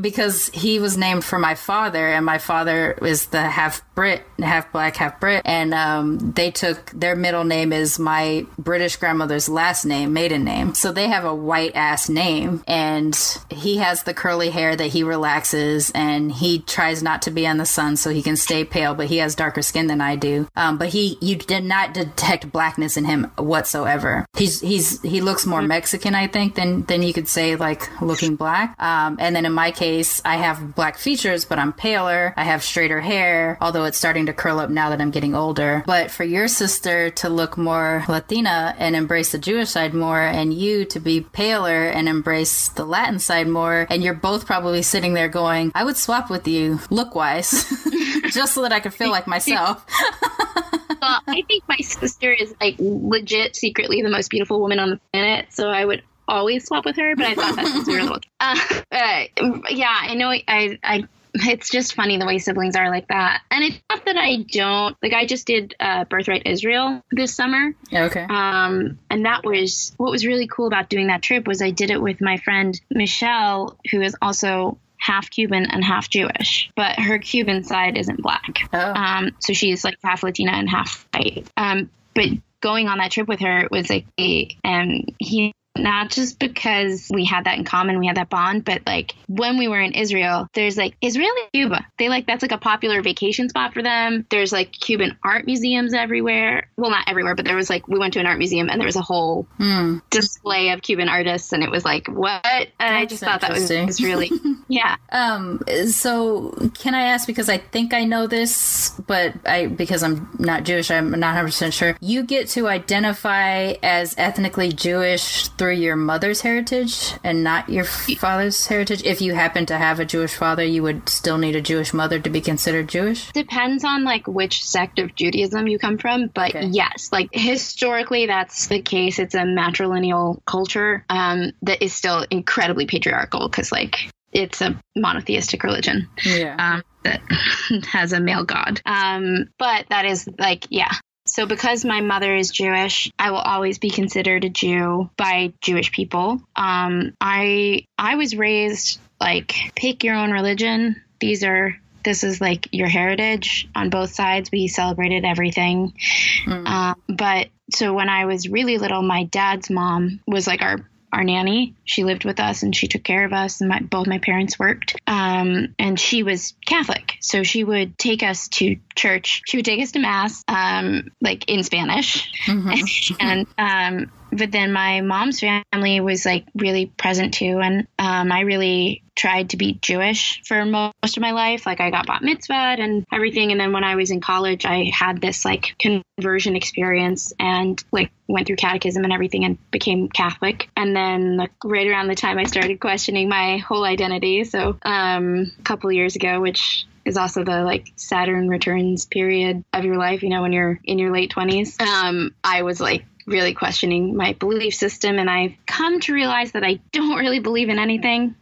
because he was named for my father, and my father is the half Brit, half black, half Brit, and um, they took their middle name is my British grandmother's last name, maiden name. So they have a white ass name, and he has the curly hair that he relaxes, and he tries not to be in the sun so he can stay pale, but he has darker skin than I do. Um, but he, you did not detect blackness in him whatsoever. He's he's he looks more Mexican, I think, than than you could say like looking black. Um, and then in my case, I have black features, but I'm paler. I have straighter hair, although it's starting to curl up now that I'm getting older. But for your sister to look more Latina and embrace the Jewish side more, and you to be paler and embrace the Latin side more, and you're both probably sitting there going, I would swap with you look wise, just so that I could feel like myself. well, I think my sister is like legit secretly the most beautiful woman on the planet. So I would always swap with her, but I thought that since we were little. Uh, uh, yeah, I know. I, I, it's just funny the way siblings are like that. And it's not that I don't like. I just did uh, Birthright Israel this summer, okay. um, and that was what was really cool about doing that trip was I did it with my friend Michelle, who is also half Cuban and half Jewish, but her Cuban side isn't black. Oh. Um, so she's like half Latina and half white. Um, but going on that trip with her was like, a, and he not just because we had that in common, we had that bond, but like when we were in Israel, there's like Israeli Cuba. They like that's like a popular vacation spot for them. There's like Cuban art museums everywhere. Well, not everywhere, but there was like we went to an art museum and there was a whole Hmm. display of Cuban artists, and it was like what? And I just thought that was really yeah. Um, so can I ask because I think I know this, but I because I'm not Jewish, I'm not 100 percent sure. You get to identify as ethnically Jewish through your mother's heritage and not your father's heritage. If you happen to have a Jewish father, you would still need a Jewish mother to be considered Jewish. Depends on like which sect of Judaism you come from, but Okay. yes, like historically that's the case. It's a matrilineal culture um, that is still incredibly patriarchal because like it's a monotheistic religion Yeah. um, that has a male god. Um, but that is like yeah. So because my mother is Jewish, I will always be considered a Jew by Jewish people. Um, I I was raised like pick your own religion. These are this is like your heritage on both sides. We celebrated everything. Um, but so when I was really little, my dad's mom was like our our nanny. She lived with us and she took care of us. And my, both my parents worked. Um, and she was Catholic, so she would take us to church. She would take us to mass, um, like in Spanish. and um, but then my mom's family was like really present too, and um, I really tried to be Jewish for most of my life. Like I got bat mitzvah and everything, and then when I was in college, I had this like conversion experience and like went through catechism and everything and became Catholic. And then like, right around the time I started questioning my whole identity, so um, a couple years ago, which is also the like Saturn returns period of your life, you know, when you're in your late 20s. Um, I was like really questioning my belief system, and I've come to realize that I don't really believe in anything.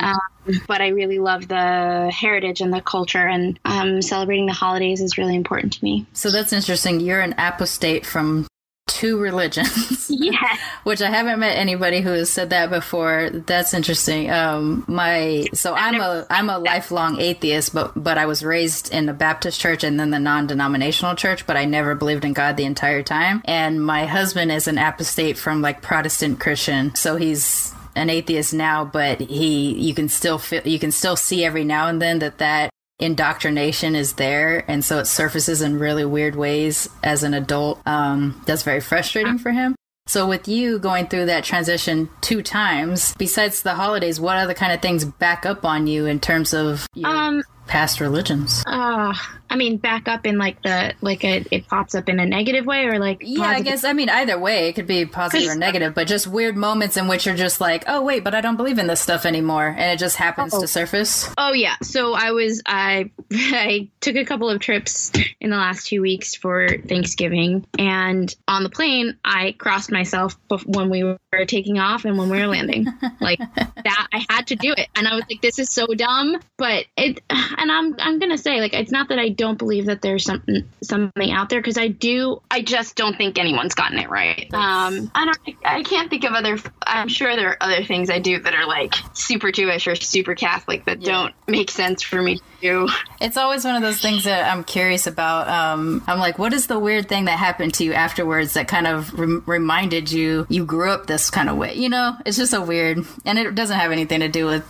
Um, but I really love the heritage and the culture, and um, celebrating the holidays is really important to me. So that's interesting. You're an apostate from two religions. Yeah. Which I haven't met anybody who has said that before. That's interesting. Um, my so I'm a I'm a lifelong atheist, but but I was raised in the Baptist church and then the non-denominational church, but I never believed in God the entire time. And my husband is an apostate from like Protestant Christian, so he's an atheist now, but he you can still feel you can still see every now and then that that indoctrination is there and so it surfaces in really weird ways as an adult. Um, that's very frustrating for him. So with you going through that transition two times besides the holidays what other kind of things back up on you in terms of Um, past religions uh, I mean, back up in like the like a, it pops up in a negative way or like yeah i guess i mean either way it could be positive or negative but just weird moments in which you're just like oh wait but i don't believe in this stuff anymore and it just happens Oh. to surface Oh yeah. So I was I I took a couple of trips in the last two weeks for Thanksgiving, and on the plane I crossed myself when we were taking off and when we were landing. like that, I had to do it, and I was like, "This is so dumb," but it. And I'm I'm gonna say like it's not that I don't believe that there's something something out there because I do. I just don't think anyone's gotten it right. Um, I don't. I can't think of other. I'm sure there are other things I do that are like super Jewish or super Catholic that don't make sense for me to do. It's always one of those things that I'm curious about. Um, I'm like, what is the weird thing that happened to you afterwards that kind of rem- reminded you you grew up this kind of way? You know, it's just a weird, and it doesn't have anything to do with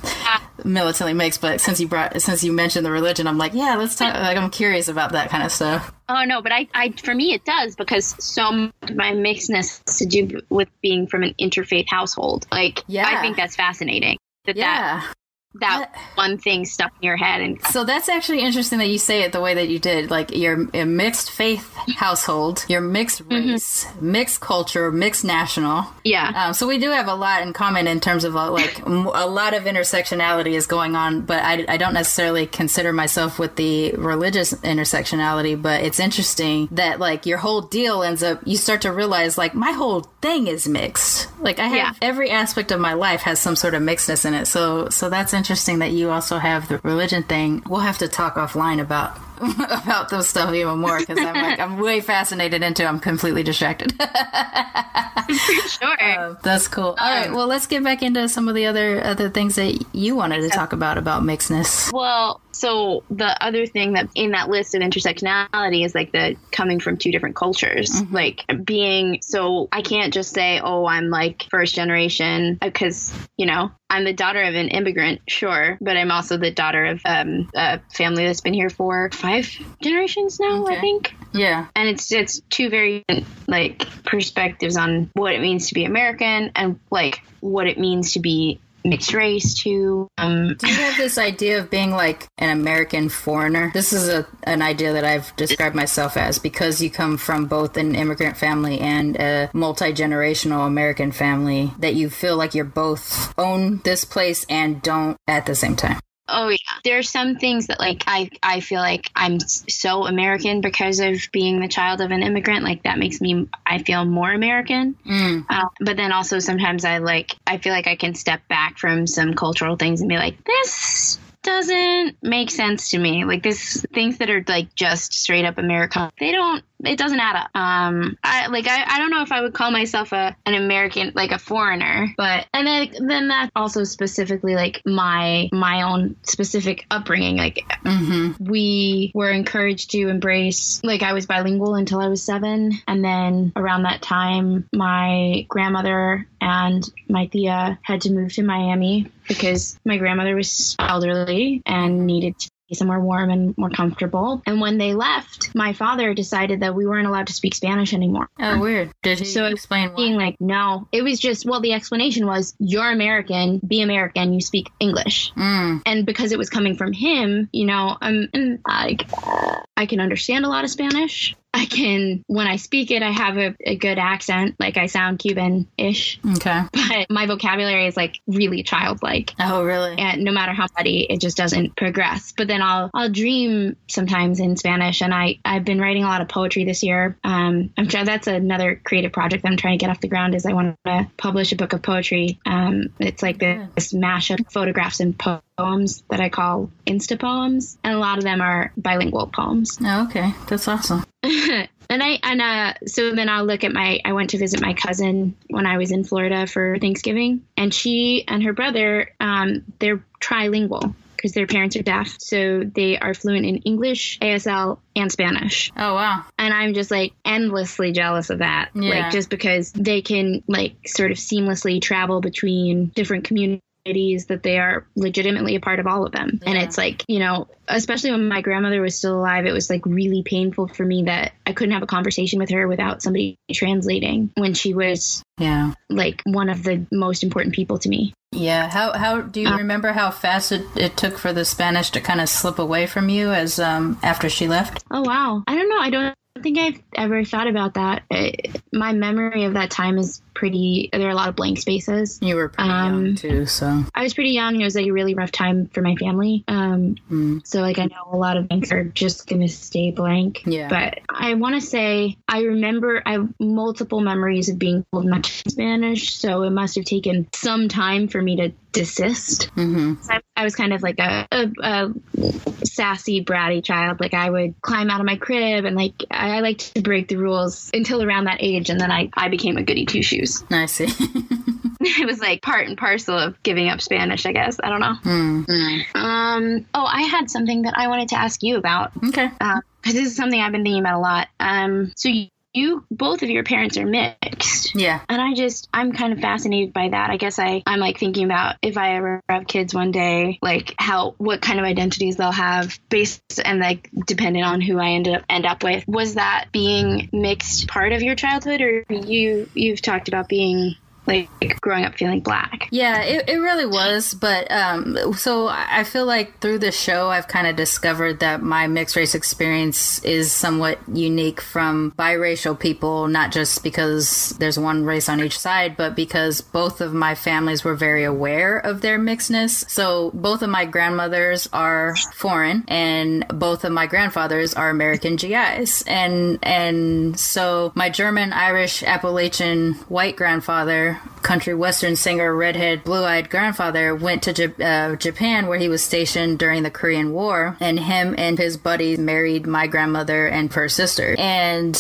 militantly mixed. But since you brought, since you mentioned the religion, I'm like, yeah, let's talk. Like, I'm curious about that kind of stuff. Oh no, but I, I, for me, it does because so my mixedness has to do with being from an interfaith household. Like, Yeah. I think that's fascinating. That that Yeah. that one thing stuck in your head and So that's actually interesting that you say it the way that you did. Like you're a mixed faith household, you're mixed race, mixed culture, mixed national. yeah. Um, so we do have a lot in common in terms of uh, like m- a lot of intersectionality is going on, but I, I don't necessarily consider myself with the religious intersectionality. But it's interesting that like your whole deal ends up you start to realize like my whole thing is mixed. Like I have Yeah. every aspect of my life has some sort of mixedness in it. So so that's interesting that you also have the religion thing. We'll have to talk offline about. about those stuff even more because I'm like I'm way fascinated into. I'm completely distracted. sure. Uh, that's cool. All right, um, well, let's get back into some of the other other things that you wanted to talk about about mixedness. Well, so the other thing that in that list of intersectionality is like the coming from two different cultures, Mm-hmm. like being. So I can't just say, oh, I'm like first generation because you know I'm the daughter of an immigrant, sure, but I'm also the daughter of um, a family that's been here for five generations now, Okay. I think Yeah. and it's it's two very like perspectives on what it means to be American and like what it means to be mixed race too. Um, Do you have this idea of being like an American foreigner? This is a an idea that I've described myself as because you come from both an immigrant family and a multi generational American family that you feel like you're both own this place and don't at the same time. Oh yeah, there are some things that like I I feel like I'm so American because of being the child of an immigrant. Like that makes me I feel more American. Uh, but then also sometimes I like I feel like I can step back from some cultural things and be like this doesn't make sense to me. Like this things that are like just straight up American. They don't it doesn't add up. Um I like I, I don't know if I would call myself a an American like a foreigner, but and then then that also specifically like my my own specific upbringing like we were encouraged to embrace like I was bilingual until I was 7 and then around that time my grandmother and my tia had to move to Miami because my grandmother was elderly and needed to somewhere warm and more comfortable. And when they left, my father decided that we weren't allowed to speak Spanish anymore. Oh, weird. Did he So explain why? Being like, no, it was just, well, the explanation was, you're American, be American, you speak English. Mm, And because it was coming from him, you know, um, and like, I can understand a lot of Spanish. I can, when I speak it, I have a, a good accent, like I sound Cuban ish, okay. but my vocabulary is like really childlike. Oh, really? and no matter how muddy it just doesn't progress. But then i'll i'll dream sometimes in spanish and i i've been writing a lot of poetry this year. Um i'm trying that's another creative project i'm trying to get off the ground is i want to publish a book of poetry. Um it's like this mashup of photographs and po- poems that i call insta poems and a lot of them are bilingual poems Oh, okay. That's awesome. and I and uh so then I'll look at my I went to visit my cousin when I was in Florida for Thanksgiving and she and her brother um they're trilingual because their parents are deaf so they are fluent in English, ASL and Spanish. Oh, wow. And I'm just like endlessly jealous of that. Yeah. Like just because they can like sort of seamlessly travel between different communities that they are legitimately a part of all of them. And it's like, you know, especially when my grandmother was still alive, it was like really painful for me that I couldn't have a conversation with her without somebody translating when she was Yeah. like one of the most important people to me. Yeah. How how do you Uh, remember how fast it, it took for the Spanish to kind of slip away from you as um after she left? Oh wow. I don't know. I don't think I've ever thought about that. Uh my memory of that time is pretty there are a lot of blank spaces. You were pretty Um, young too, so I was pretty young. It was like a really rough time for my family. Um, Mm. So like I know a lot of things are just gonna stay blank. Yeah. But I want to say I remember I have multiple memories of being told not to Spanish. So it must have taken some time for me to desist. hmm I, I was kind of like a, a, a sassy, bratty child. Like I would climb out of my crib and like I, I liked to break the rules until around that age, and then I I became a goody two shoes. I see. it was like part and parcel of giving up Spanish, I guess. I don't know. Hmm. Um. Oh, I had something that I wanted to ask you about Okay. because this is something I've been thinking about a lot. Um. So you, you both of your parents are mixed. Yeah. And I just, I'm kind of fascinated by that. I guess I, I'm like thinking about if I ever have kids one day, like how, what kind of identities they'll have based and like dependent on who I end up, end up with. Was that being mixed part of your childhood or you, you've talked about being like growing up feeling black? Yeah, it, it really was. But um, so I feel like through the show, I've kind of discovered that my mixed race experience is somewhat unique from biracial people, not just because there's one race on each side, but because both of my families were very aware of their mixedness. So both of my grandmothers are foreign, and both of my grandfathers are American GIs, and and so my German, Irish, Appalachian, white grandfather country western singer, redhead, blue eyed grandfather, went to J- uh, Japan where he was stationed during the Korean War, and him and his buddies married my grandmother and her sister. And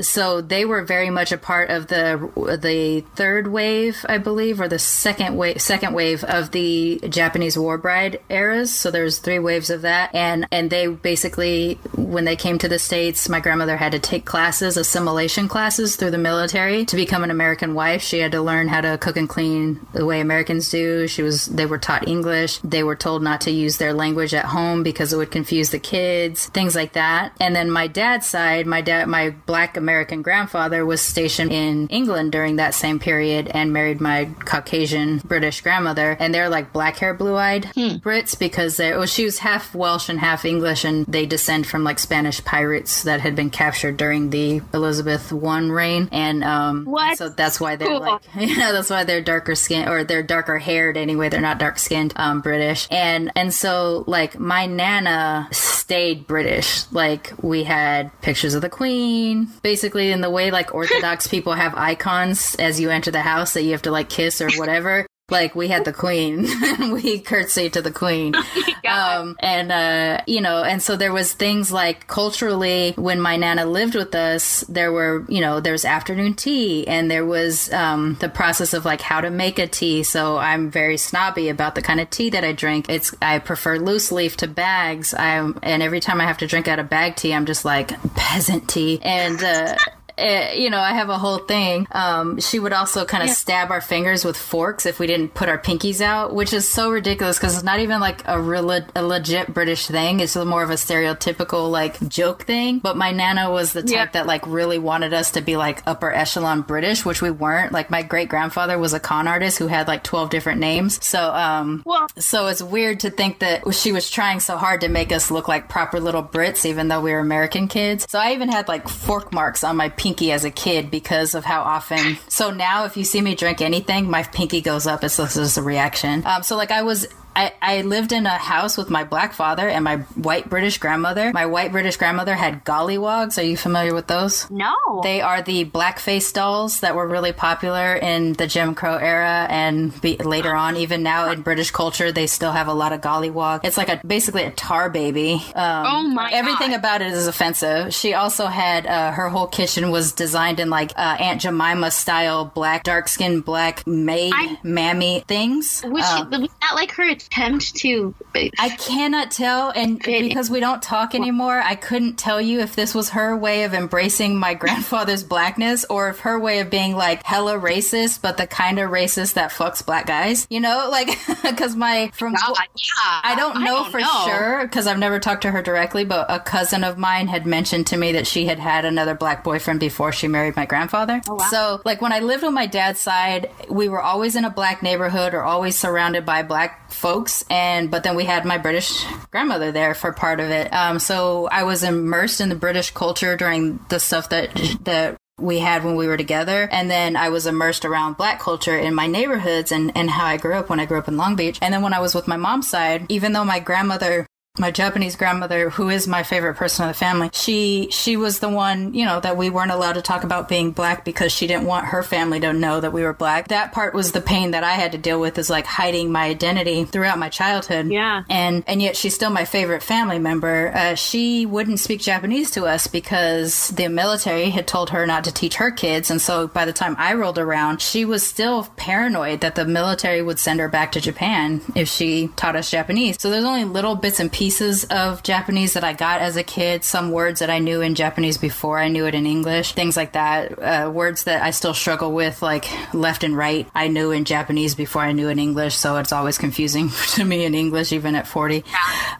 so they were very much a part of the the third wave, I believe, or the second wave second wave of the Japanese war bride eras. So there's three waves of that, and and they basically when they came to the states, my grandmother had to take classes, assimilation classes through the military to become an American wife. She had to learn how to cook and clean the way Americans do. She was they were taught English. They were told not to use their language at home because it would confuse the kids, things like that. And then my dad's side, my dad, my black American grandfather was stationed in England during that same period and married my Caucasian British grandmother. And they're like black hair, blue eyed Brits because they, well, she was half Welsh and half English, and they descend from like Spanish pirates that had been captured during the Elizabeth I reign. And um, What? so that's why they're Cool. like, yeah, that's why they're darker skin or they're darker haired anyway. They're not dark skinned, um, British. And and so like my nana stayed British. Like we had pictures of the Queen, basically in the way like Orthodox people have icons as you enter the house that you have to like kiss or whatever. Like we had the queen, we curtsied to the queen, um, and uh, you know, and so there was things like culturally when my nana lived with us, there were you know there's afternoon tea, and there was um, the process of like how to make a tea. So I'm very snobby about the kind of tea that I drink. It's I prefer loose leaf to bags. I'm and every time I have to drink out of bag tea, I'm just like peasant tea, and. Uh, eh, you know, I have a whole thing. Um, she would also kind of stab our fingers with forks if we didn't put our pinkies out, which is so ridiculous because it's not even like a real a legit British thing. It's more of a stereotypical like joke thing. But my nana was the type Yeah. that like really wanted us to be like upper echelon British, which we weren't. Like my great grandfather was a con artist who had like twelve different names. So um, Well, so it's weird to think that she was trying so hard to make us look like proper little Brits, even though we were American kids. So I even had like fork marks on my pinky as a kid because of how often. So now, if you see me drink anything, my pinky goes up. It's just a reaction. Um, so like I was. I, I lived in a house with my black father and my white British grandmother. My white British grandmother had gollywogs. Are you familiar with those? No. They are the blackface dolls that were really popular in the Jim Crow era and be, later on, even now in British culture, they still have a lot of gollywog. It's like a basically a tar baby. Um, Oh my Everything God. about it is offensive. She also had uh, her whole kitchen was designed in like uh, Aunt Jemima style black, dark skin, black maid I- mammy things. was, Um, she, was that like her attempt to? I cannot tell, and because we don't talk anymore, I couldn't tell you if this was her way of embracing my grandfather's blackness or if her way of being like hella racist, but the kind of racist that fucks black guys. You know, like because my from oh, God, yeah, I don't know don't for know. sure because I've never talked to her directly, but a cousin of mine had mentioned to me that she had had another black boyfriend before she married my grandfather. Oh, wow. So, like when I lived on my dad's side, we were always in a black neighborhood or always surrounded by black folks, and but then we had my British grandmother there for part of it. Um, so I was immersed in the British culture during the stuff that that we had when we were together and then i was immersed around black culture in my neighborhoods and, and how i grew up when i grew up in long beach and then when i was with my mom's side even though my grandmother my Japanese grandmother, who is my favorite person in the family, she she was the one, you know, that we weren't allowed to talk about being black because she didn't want her family to know that we were black. That part was the pain that I had to deal with is like hiding my identity throughout my childhood. Yeah. And and yet she's still my favorite family member. Uh, she wouldn't speak Japanese to us because the military had told her not to teach her kids, and so by the time I rolled around, she was still paranoid that the military would send her back to Japan if she taught us Japanese. So there's only little bits and pieces of Japanese that I got as a kid. Some words that I knew in Japanese before I knew it in English, things like that. Uh, words that I still struggle with, like left and right, I knew in Japanese before I knew in English, so it's always confusing to me in English, even at 40.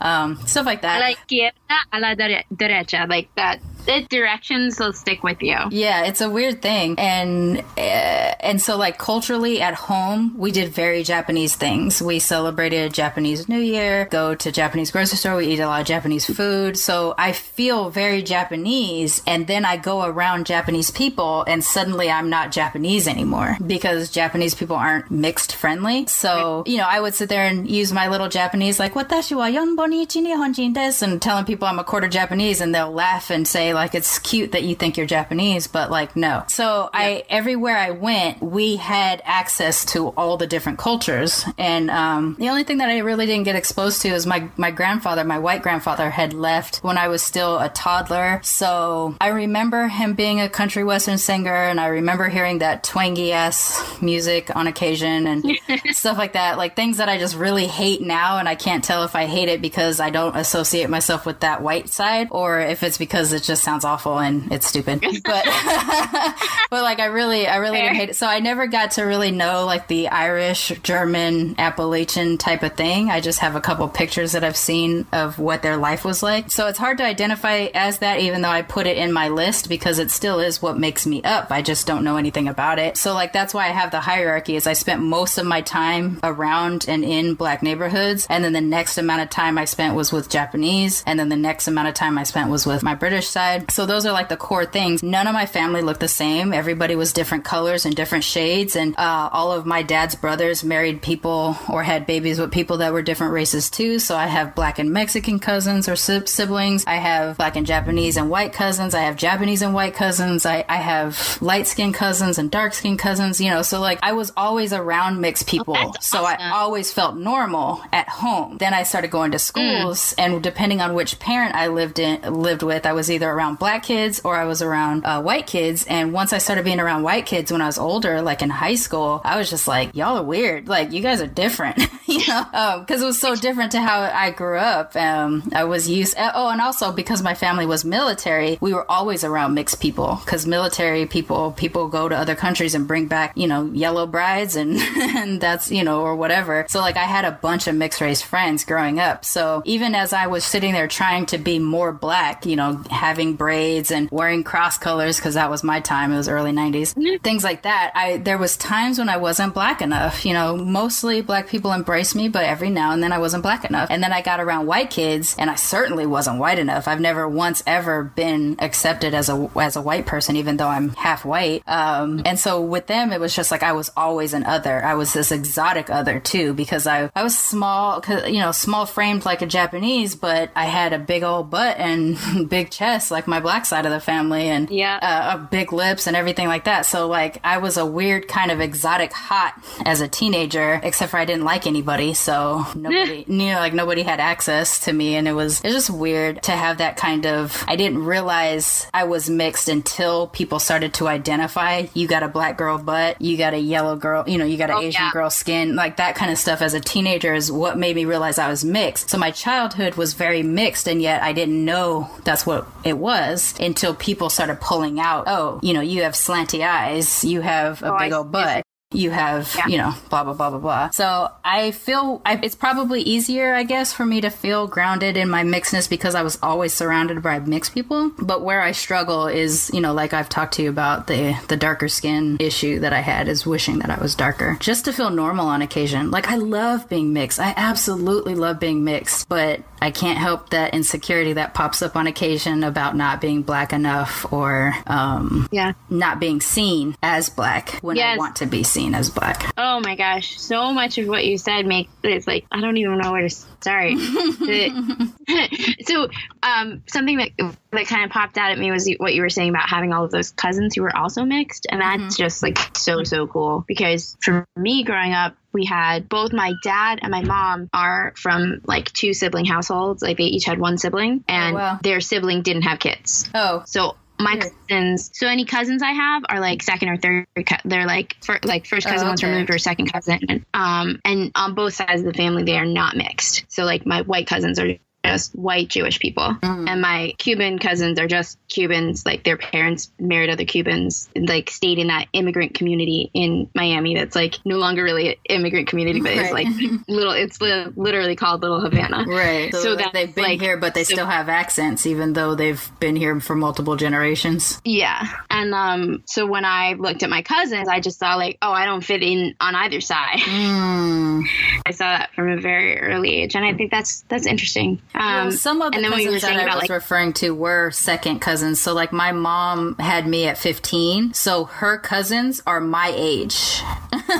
Um, stuff like that. like izquierda a la derecha, like that. The directions will stick with you. Yeah, it's a weird thing, and uh, and so like culturally at home, we did very Japanese things. We celebrated Japanese New Year, go to Japanese grocery store, we eat a lot of Japanese food. So I feel very Japanese, and then I go around Japanese people, and suddenly I'm not Japanese anymore because Japanese people aren't mixed friendly. So you know, I would sit there and use my little Japanese like "Watashi wa yonbo ni ichi nihonjin desu," and telling people I'm a quarter Japanese, and they'll laugh and say like it's cute that you think you're Japanese, but like no. So I everywhere I went, we had access to all the different cultures, and um, the only thing that I really didn't get exposed to is my my grandfather, my white grandfather, had left when I was still a toddler. So I remember him being a country western singer, and I remember hearing that twangy ass music on occasion and stuff like that, like things that I just really hate now, and I can't tell if I hate it because I don't associate myself with that white side, or if it's because it's just sounds awful and it's stupid. But but like I really I really didn't hate it. So I never got to really know like the Irish, German, Appalachian type of thing. I just have a couple pictures that I've seen of what their life was like. So it's hard to identify as that even though I put it in my list because it still is what makes me up. I just don't know anything about it. So like that's why I have the hierarchy is I spent most of my time around and in black neighborhoods and then the next amount of time I spent was with Japanese and then the next amount of time I spent was with my British side. So those are like the core things. None of my family looked the same. Everybody was different colors and different shades and uh, all of my dad's brothers married people or had babies with people that were different races too. So I have black and Mexican cousins or siblings. I have black and Japanese and white cousins. I have Japanese and white cousins. I, I have light skinned cousins and dark skinned cousins, you know. So like I was always around mixed people. Oh, so awesome. I always felt normal at home. Then I started going to schools Mm. and depending on which parent I lived in lived with, I was either around black kids or I was around uh, white kids. And once I started being around white kids when I was older, like in high school, I was just like, y'all are weird. Like you guys are different, you know, because it was so different to how I grew up. Um, I was used. Oh, and also because my family was military, we were always around mixed people because military people people go to other countries and bring back you know yellow brides and and that's you know or whatever. So like I had a bunch of mixed race friends growing up. So even as I was sitting there trying to be more black, you know, having braids and wearing cross colors because that was my time. It was early '90s, things like that. I there was times when I wasn't black enough. You know, mostly black people embraced me, but every now and then I wasn't black enough. And then I got around white kids, and I certainly wasn't white enough. I've never once ever been accepted as a as a white person, even though I'm half white. Um, and so with them, it was just like I was always an other. I was this exotic other too because I I was small, you know, small framed like a Japanese, but I had a big old butt and big chest like my black side of the family, and Yeah. uh, uh, big lips and everything like that. So like I was a weird kind of exotic hot as a teenager, except for I didn't like anybody, so nobody, you know, like nobody had access to me, and it was it was just weird to have that kind of. I didn't realize I was mixed until people started to identify. You got a black girl butt, you got a yellow girl, you know, you got an Oh, Asian yeah. girl skin, like that kind of stuff. As a teenager is what made me realize I was mixed. So my childhood was very mixed, and yet I didn't know that's what it was until people started pulling out. Oh, you know, you have slanty eyes, you have a Oh, big I- old butt. You have, you know, blah blah blah blah blah. So I feel I, it's probably easier, I guess, for me to feel grounded in my mixedness because I was always surrounded by mixed people. But where I struggle is, you know, like I've talked to you about the the darker skin issue that I had is wishing that I was darker, just to feel normal on occasion. Like I love being mixed. I absolutely love being mixed, but I can't help that insecurity that pops up on occasion about not being black enough or um, Yeah. not being seen as black when I want to be seen as black. Oh my gosh, so much of what you said makes it's like I don't even know where to start. So, um, something that that kind of popped out at me was what you were saying about having all of those cousins who were also mixed, and that's just like so so cool because for me growing up. We had both my dad and my mom are from like two sibling households. Like they each had one sibling, and wow. their sibling didn't have kids. Oh, So my cousins, so any cousins I have are like second or third. They're like for like first cousin Oh, once removed or second cousin. Um, and on both sides of the family, they are not mixed. So like my white cousins are just white Jewish people, Mm. and my Cuban cousins are just Cubans. Like their parents married other Cubans, like stayed in that immigrant community in Miami. That's like no longer really an immigrant community, but it's like little. It's li- literally called Little Havana. right. So, So that's they've been like- here, but they so- still have accents, even though they've been here for multiple generations. Yeah. And um so when I looked at my cousins, I just saw like, oh, I don't fit in on either side. Mm. I saw that from a very early age and I think that's that's interesting. Um, well, some of the and then when you were cousins saying that I about was like referring to were second cousins. So, like, my mom had me at 15. So, her cousins are my age.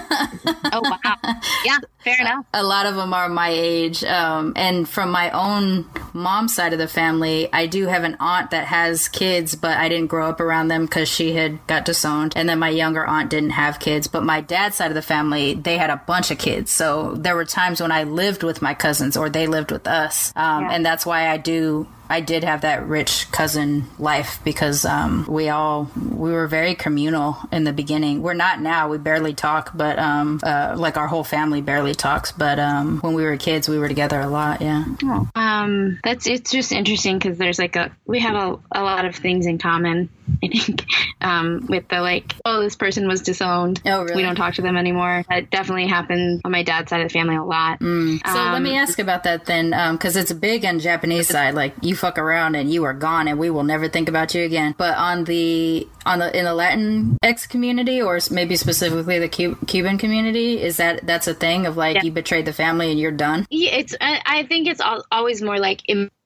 oh wow yeah fair enough a lot of them are my age. Um, and from my own mom's side of the family, I do have an aunt that has kids, but I didn't grow up around them because she had got disowned. And then my younger aunt didn't have kids. But my dad's side of the family, they had a bunch of kids. So there were times when I lived with my cousins or they lived with us. Um, Um, yeah. And that's why I do I did have that rich cousin life because um, we all we were very communal in the beginning. We're not now. We barely talk, but um, uh, like our whole family barely talks. But um, when we were kids, we were together a lot. Yeah. um that's it's just interesting because there's like a we have a, a lot of things in common i think um with the like oh this person was disowned Oh, really? we don't talk to them anymore that definitely happened on my dad's side of the family a lot So let me Um, ask about that then, because it's big on Japanese side. Like you fuck around and you are gone, and we will never think about you again. But on the on the in the Latinx community, or maybe specifically the Cu- Cuban community, is that that's a thing of like Yeah. you betrayed the family and you're done? Yeah, it's. I, I think it's al- always more like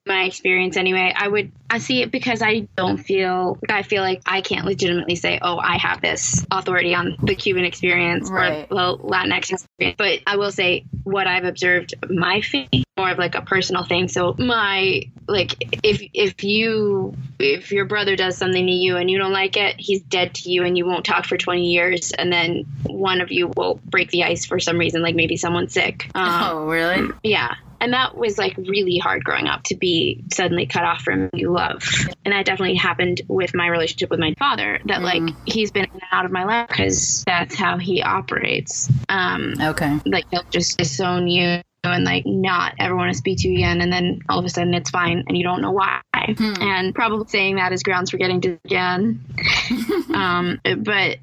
my experience anyway. I would. I see it because I don't feel. like I feel like I can't legitimately say, "Oh, I have this authority on the Cuban experience Right. or the Latinx experience." But I will say what I've observed my family more of like a personal thing. So my like if if you if your brother does something to you and you don't like it, he's dead to you and you won't talk for 20 years and then one of you will break the ice for some reason like maybe someone's sick. Um, oh, really? yeah. And that was like really hard growing up to be suddenly cut off from you love. And that definitely happened with my relationship with my father, that like he's been in and out of my life because that's how he operates. Um, Okay. like he'll just disown you and like not ever want to speak to you again and then all of a sudden it's fine and you don't know why and probably saying that is grounds for getting to again um but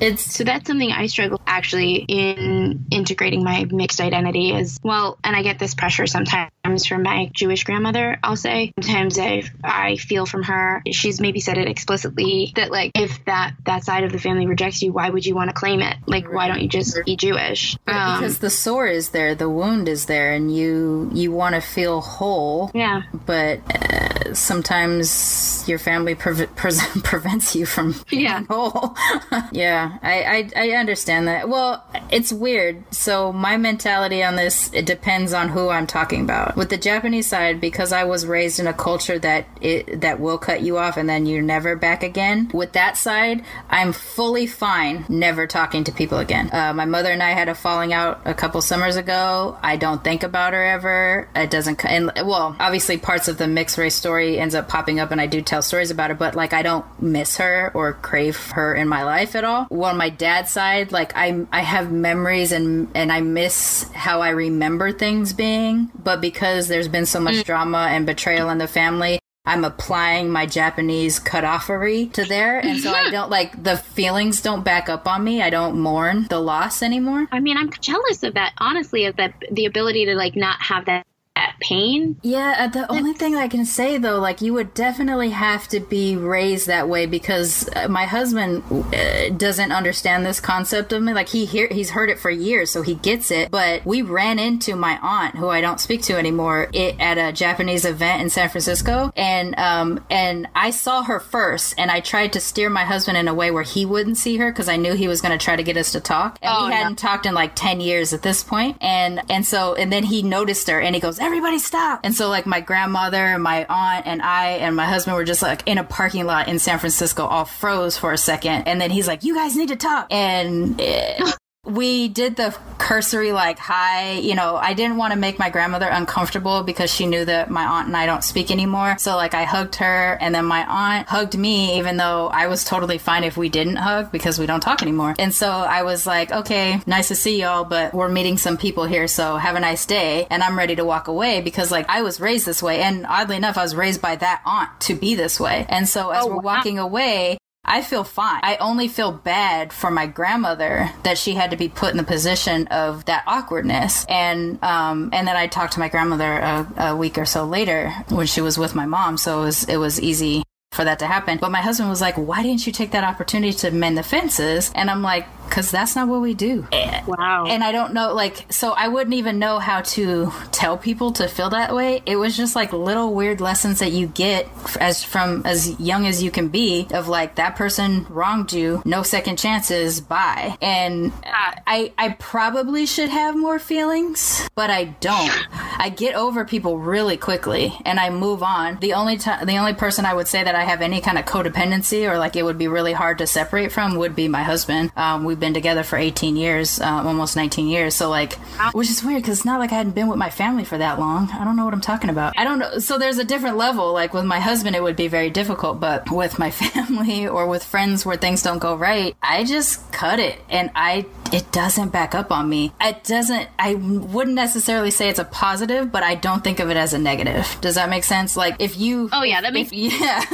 It's so that's something I struggle actually in integrating my mixed identity as well. And I get this pressure sometimes from my Jewish grandmother, I'll say. Sometimes I, I feel from her, she's maybe said it explicitly that like, if that, that side of the family rejects you, why would you want to claim it? Like, why don't you just be Jewish? Um, because the sore is there, the wound is there, and you you want to feel whole. yeah. But uh, sometimes your family pre- pre- prevents you from being Yeah. whole. yeah, I, I I understand that. Well, it's weird. So my mentality on this it depends on who I'm talking about. With the Japanese side, because I was raised in a culture that it that will cut you off and then you're never back again. With that side, I'm fully fine never talking to people again. Uh, my mother and I had a falling out a couple summers ago. I don't think about her ever. It doesn't. And well, obviously, parts of the mixed race story ends up popping up, and I do tell stories about her. But like, I don't miss her or crave her in my life at all. Well, on my dad's side, like I I have memories and and I miss how I remember things being. But because there's been so much mm. drama and betrayal in the family. I'm applying my Japanese cutoffery to there, and so I don't like the feelings don't back up on me. I don't mourn the loss anymore. I mean, I'm jealous of that, honestly, of that, the ability to like not have that, that pain. Yeah, uh, the only thing I can say though, like you would definitely have to be raised that way because uh, my husband uh, doesn't understand this concept of me. Like he hear he's heard it for years, so he gets it. But we ran into my aunt, who I don't speak to anymore, it, at a Japanese event in San Francisco, and um and I saw her first, and I tried to steer my husband in a way where he wouldn't see her because I knew he was going to try to get us to talk, and Oh, we hadn't talked in like 10 years at this point and and so and then he noticed her and he goes everybody stop. And so like my grandmother and my aunt and i and my husband were just like in a parking lot in san francisco all froze for a second. And then he's like you guys need to talk. And we did the cursory like hi you know i didn't want to make my grandmother uncomfortable because she knew that my aunt and i don't speak anymore. So like i hugged her and then my aunt hugged me even though i was totally fine if we didn't hug because we don't talk anymore. And so i was like okay nice to see y'all but we're meeting some people here so have a nice day and i'm ready to walk away. Because like i was raised this way and oddly enough i was raised by that aunt to be this way. And so as oh, we're walking away I feel fine. I only feel bad for my grandmother that she had to be put in the position of that awkwardness. And um, and then I talked to my grandmother a, a week or so later when she was with my mom, so it was it was easy for that to happen. But my husband was like, "Why didn't you take that opportunity to mend the fences?" And I'm like, because that's not what we do. Wow. And I don't know, like, so I wouldn't even know how to tell people to feel that way. It was just like little weird lessons that you get as from as young as you can be of like that person wronged you, no second chances, bye. And I I probably should have more feelings, but I don't. I get over people really quickly and I move on. The only time the only person I would say that I have any kind of codependency or like it would be really hard to separate from would be my husband. Um, we've been together for 18 years, um, almost 19 years. So like, which is weird because it's not like I hadn't been with my family for that long. I don't know what I'm talking about. I don't know. So there's a different level. Like with my husband, it would be very difficult, but with my family or with friends where things don't go right, I just cut it and I it doesn't back up on me. It doesn't. I wouldn't necessarily say it's a positive, but I don't think of it as a negative. Does that make sense? Like if you. Oh yeah, that makes if, yeah.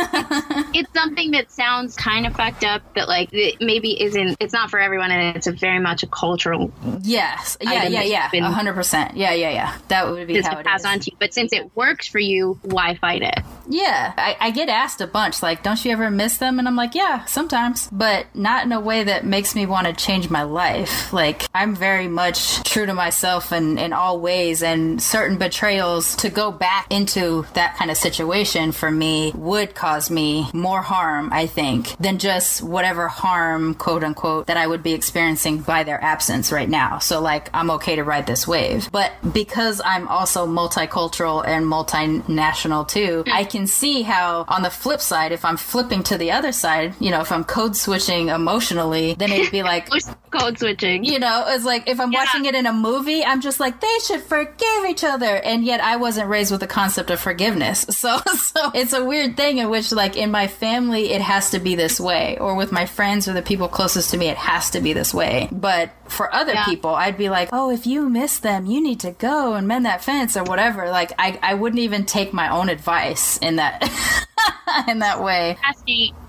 it's something that sounds kind of fucked up that like it maybe isn't it's not for everyone and it's a very much a cultural yes yeah yeah yeah been- a hundred percent yeah yeah yeah that would be how it pass is. on to you but since it works for you why fight it Yeah, I, I get asked a bunch, like, don't you ever miss them? And I'm like, yeah, sometimes, but not in a way that makes me want to change my life. Like, I'm very much true to myself in, in all ways, and certain betrayals to go back into that kind of situation for me would cause me more harm, I think, than just whatever harm, quote unquote, that I would be experiencing by their absence right now. So, like, I'm okay to ride this wave. But because I'm also multicultural and multinational too, I can see how on the flip side, if I'm flipping to the other side, you know, if I'm code switching emotionally, then it'd be like, code switching you know, it's like if I'm watching it in a movie, I'm just like they should forgive each other, and yet I wasn't raised with the concept of forgiveness. So, so it's a weird thing in which, like, in my family, it has to be this way, or with my friends or the people closest to me, it has to be this way. But for other Yeah. people, I'd be like, oh, if you miss them, you need to go and mend that fence or whatever. Like, I, I wouldn't even take my own advice in that in that way.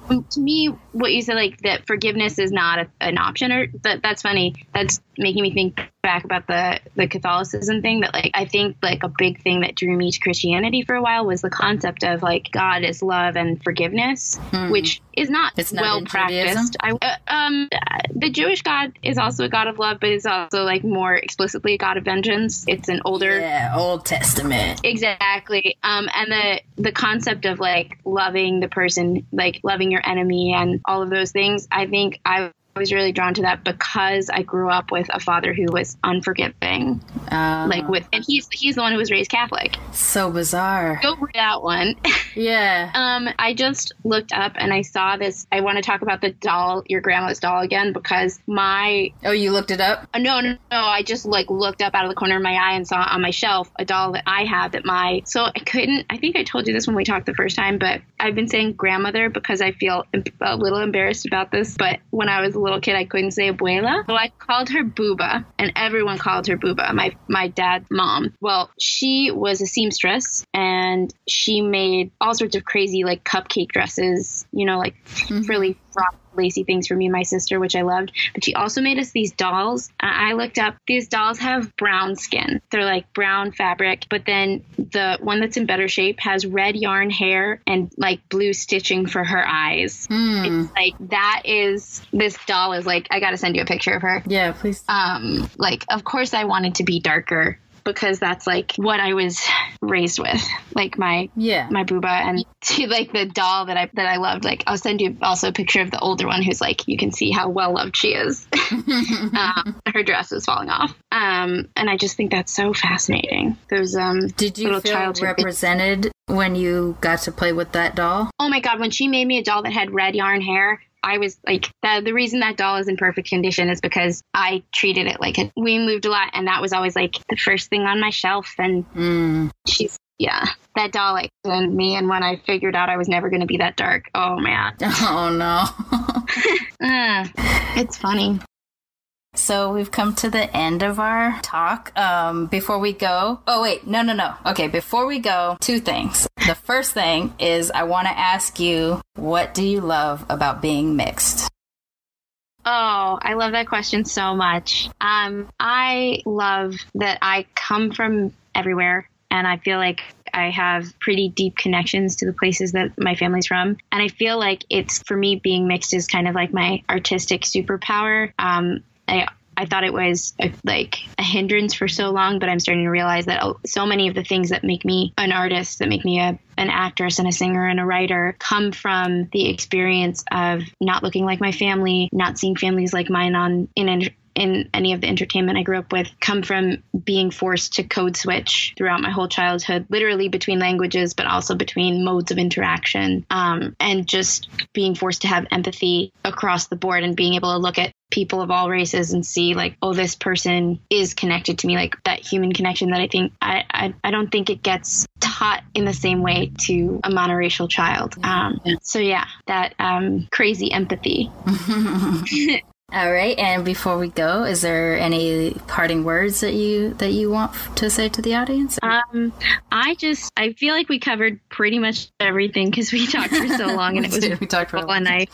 To me what you said like that forgiveness is not a, an option or that that's funny. That's making me think back about the the catholicism thing that like i think like a big thing that drew me to christianity for a while was the concept of like god is love and forgiveness which is not Hmm. It's not well practiced I, uh, um the jewish god is also a god of love but it's also like more explicitly a god of vengeance it's an older Yeah, Old Testament. Exactly. Um, and the the concept of like loving the person, like loving your enemy, and all of those things. I think I was really drawn to that because I grew up with a father who was unforgiving, Uh, like with, and he's he's the one who was raised Catholic. so bizarre. Go for that one. Yeah. Um, I just looked up and I saw this. I want to talk about the doll, your grandma's doll again, because my Oh, you looked it up? Uh, no, no, no. I just like looked up out of the corner of my eye and saw on my shelf a doll that I have that my. So I couldn't. I think I told you this when we talked the first time, but I've been saying grandmother because I feel a little embarrassed about this. But when I was a little kid, I couldn't say abuela, so I called her Booba, and everyone called her Booba. My my dad's mom. Well, she was a seamstress, and she made all sorts of crazy like cupcake dresses. You know, like mm-hmm. really frock lacy things for me and my sister, which I loved. But she also made us these dolls. I I looked up, these dolls have brown skin. They're like brown fabric, but then the one that's in better shape has red yarn hair and like blue stitching for her eyes. Hmm. It's like that is this doll is like I gotta send you a picture of her. Yeah, please. Um, like of course I wanted to be darker because that's like what I was raised with. Like my Yeah. my booba and she like the doll that I that I loved. Like I'll send you also a picture of the older one who's like you can see how well loved she is. um, her dress is falling off. Um, and I just think that's so fascinating. Those um Did you little feel represented when you got to play with that doll? Oh my god, when she made me a doll that had red yarn hair, I was like, the, the reason that doll is in perfect condition is because I treated it like it. We moved a lot, and that was always like the first thing on my shelf. And Mm. she's, yeah, that doll like and me. And when I figured out I was never going to be that dark, oh man, Oh no. uh, it's funny. So we've come to the end of our talk. Um, before we go, oh wait, no, no, no. Okay, before we go, two things. The first thing is I want to ask you, what do you love about being mixed? Oh, I love that question so much. Um, I love that I come from everywhere and I feel like I have pretty deep connections to the places that my family's from. And I feel like it's for me being mixed is kind of like my artistic superpower. Um, I I thought it was a, like a hindrance for so long, but I'm starting to realize that oh, so many of the things that make me an artist, that make me a, an actress and a singer and a writer, come from the experience of not looking like my family, not seeing families like mine on in in any of the entertainment I grew up with come from being forced to code switch throughout my whole childhood, literally between languages, but also between modes of interaction, um, and just being forced to have empathy across the board and being able to look at people of all races and see like oh this person is connected to me like that human connection that i think i i, I don't think it gets taught in the same way to a monoracial child. Um, so yeah that um, crazy empathy All right, and before we go, is there any parting words that you that you want to say to the audience? Um, I just I feel like we covered pretty much everything because we talked for so long and it was we talked for and I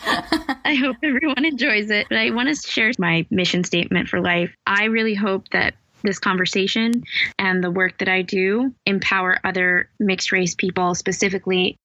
I hope everyone enjoys it. But I want to share my mission statement for life. I really hope that this conversation and the work that I do empower other mixed race people, specifically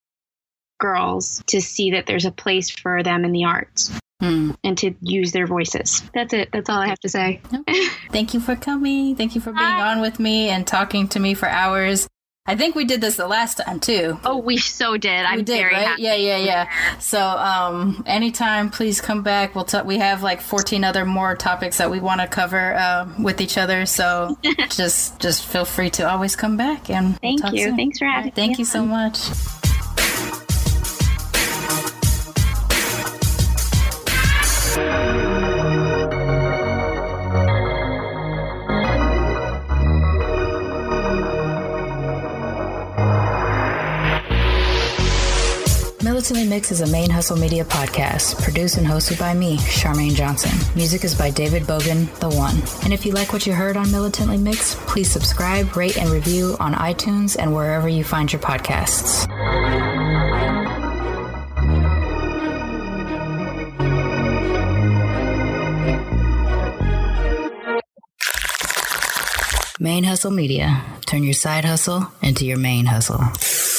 girls, to see that there's a place for them in the arts mm. and to use their voices. That's it. That's all I have to say. Thank you for coming. Thank you for being Hi. on with me and talking to me for hours. I think we did this the last time too. Oh, we so did. I'm we did, very right? happy. Yeah, yeah, yeah. So, um, anytime, please come back. We'll t- we have like 14 other more topics that we want to cover uh, with each other. So, just just feel free to always come back and thank we'll you. Soon. Thanks for having right, Thank you so much. Militantly Mixed is a ManeHustle Media podcast, produced and hosted by me, Sharmane Johnson. Music is by David Bogan, The One. And if you like what you heard on Militantly Mixed, please subscribe, rate, and review on iTunes and wherever you find your podcasts. ManeHustle Media. Turn your side hustle into your ManeHustle.